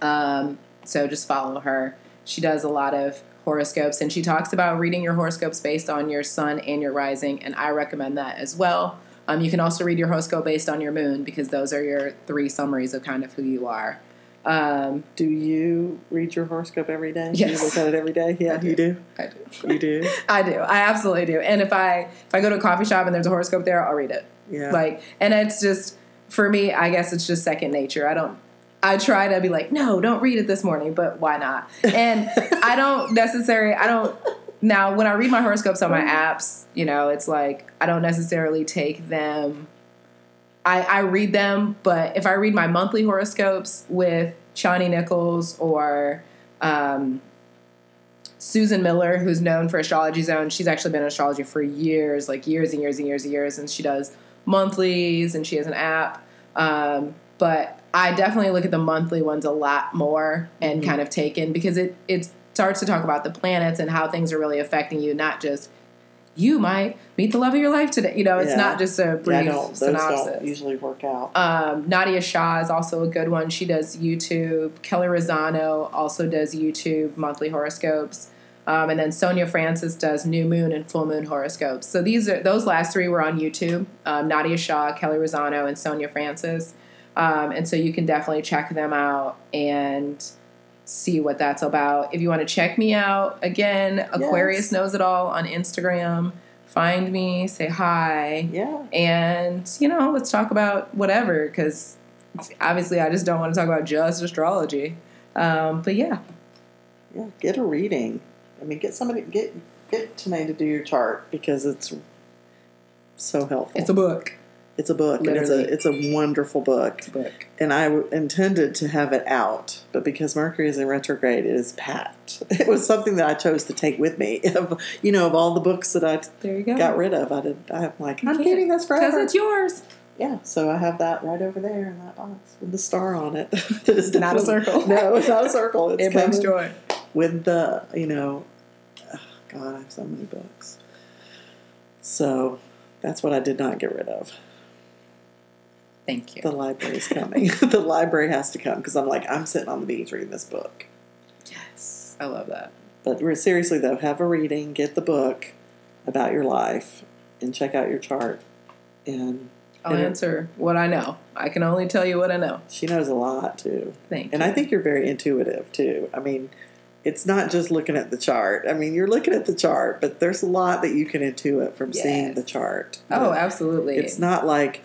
Um, so just follow her. She does a lot of horoscopes, and she talks about reading your horoscopes based on your sun and your rising, and I recommend that as well. Um, you can also read your horoscope based on your moon because those are your three summaries of kind of who you are. Um, Do you read your horoscope every day? Yes. You look at it every day? Yeah, I you do. I do. You do? I do. I absolutely do. And if I if I go to a coffee shop and there's a horoscope there, I'll read it. Yeah. Like, and it's just for me. I guess it's just second nature. I don't. I try to be like, no, don't read it this morning, but why not? And I don't necessarily. I don't. Now, when I read my horoscopes on my apps, you know, it's like I don't necessarily take them. I, I read them, but if I read my monthly horoscopes with Chani Nicholas or um, Susan Miller, who's known for Astrology Zone. She's actually been in astrology for years, like years and years and years and years, and she does monthlies and she has an app. Um, but I definitely look at the monthly ones a lot more and Mhm. kind of take in because it it starts to talk about the planets and how things are really affecting you, not just you might meet the love of your life today. You know, it's Yeah. not just a brief don't, those synopsis. usually work out. Um, Nadiya Shah is also a good one. She does YouTube. Kelly Rosano also does YouTube monthly horoscopes. Um, and then Sonia Francis does new moon and full moon horoscopes. So these are those last three were on YouTube. Um, Nadiya Shah, Kelly Rosano, and Sonia Francis. Um, and so you can definitely check them out and see what that's about. If you want to check me out again, Aquarius knows it all on Instagram. Find me, say hi yeah. and you know let's talk about whatever because obviously i just don't want to talk about just astrology um, but yeah Yeah. Get a reading. I mean, get somebody, get, get Tanae to do your chart because it's so helpful. it's a book It's a book, and it's a it's a wonderful book. it's a book And I w- intended to have it out, but because Mercury is in retrograde, it is packed. It was something that I chose to take with me. Of you know, of all the books that I there you go got rid of, I did. I'm like, I'm keeping this forever because it's yours yeah, so I have that right over there in that box with the star on it. is Not a circle. No, it's not a circle. It's it brings joy with the you know. God, I have so many books. So that's what I did not get rid of. thank you The library's coming. the library has to come because I'm like, I'm sitting on the beach reading this book. yes i love that But seriously, though, have a reading, get the book about your life, and check out your chart. And i'll And answer what i know i can only tell you what i know she knows a lot too. thank you. And you I think you're very intuitive too. I mean, it's not just looking at the chart. I mean, you're looking at the chart, but there's a lot that you can intuit from seeing the chart. oh absolutely It's not like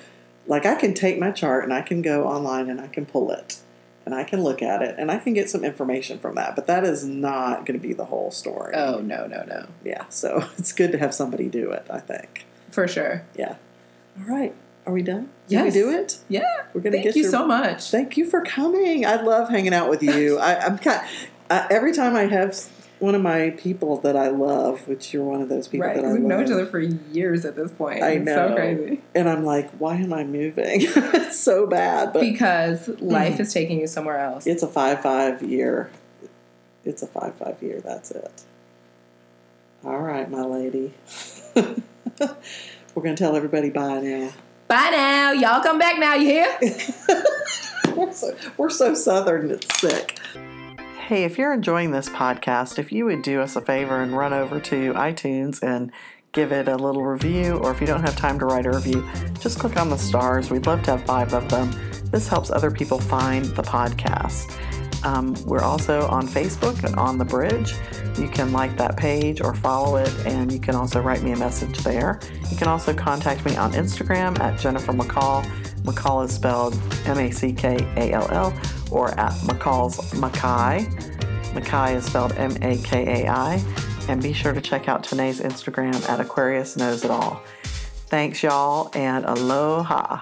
like I can take my chart and I can go online and I can pull it and I can look at it and I can get some information from that. But that is not going to be the whole story. oh no no no Yeah, so it's good to have somebody do it, I think. for sure Yeah. All right. Are we done? Yes. we do it? yeah We're going to thank get you your, so much Thank you for coming. I love hanging out with you. I, I'm kind uh, every time I have one of my people that I love, which you're one of those people right that I we've known each other for years at this point I it's know. so crazy and I'm like, why am I moving? it's so bad, but because life is taking you somewhere else. it's a five five year. It's a five five year. That's it. All right, my lady. We're gonna tell everybody bye now. Bye now. Y'all come back now. You hear? we're, so, we're so southern, it's sick. Hey, if you're enjoying this podcast, if you would do us a favor and run over to iTunes and give it a little review, or if you don't have time to write a review, just click on the stars. We'd love to have five of them. This helps other people find the podcast. Um, we're also on Facebook at On the Bridge. You can like that page or follow it, and you can also write me a message there. You can also contact me on Instagram at Jennifer Mackall. Mackall is spelled M A C K A L L, or at Mackall's Makai. Makai is spelled M A K A I. And be sure to check out Tanae's Instagram at Aquarius Knows It All. Thanks, y'all, and aloha.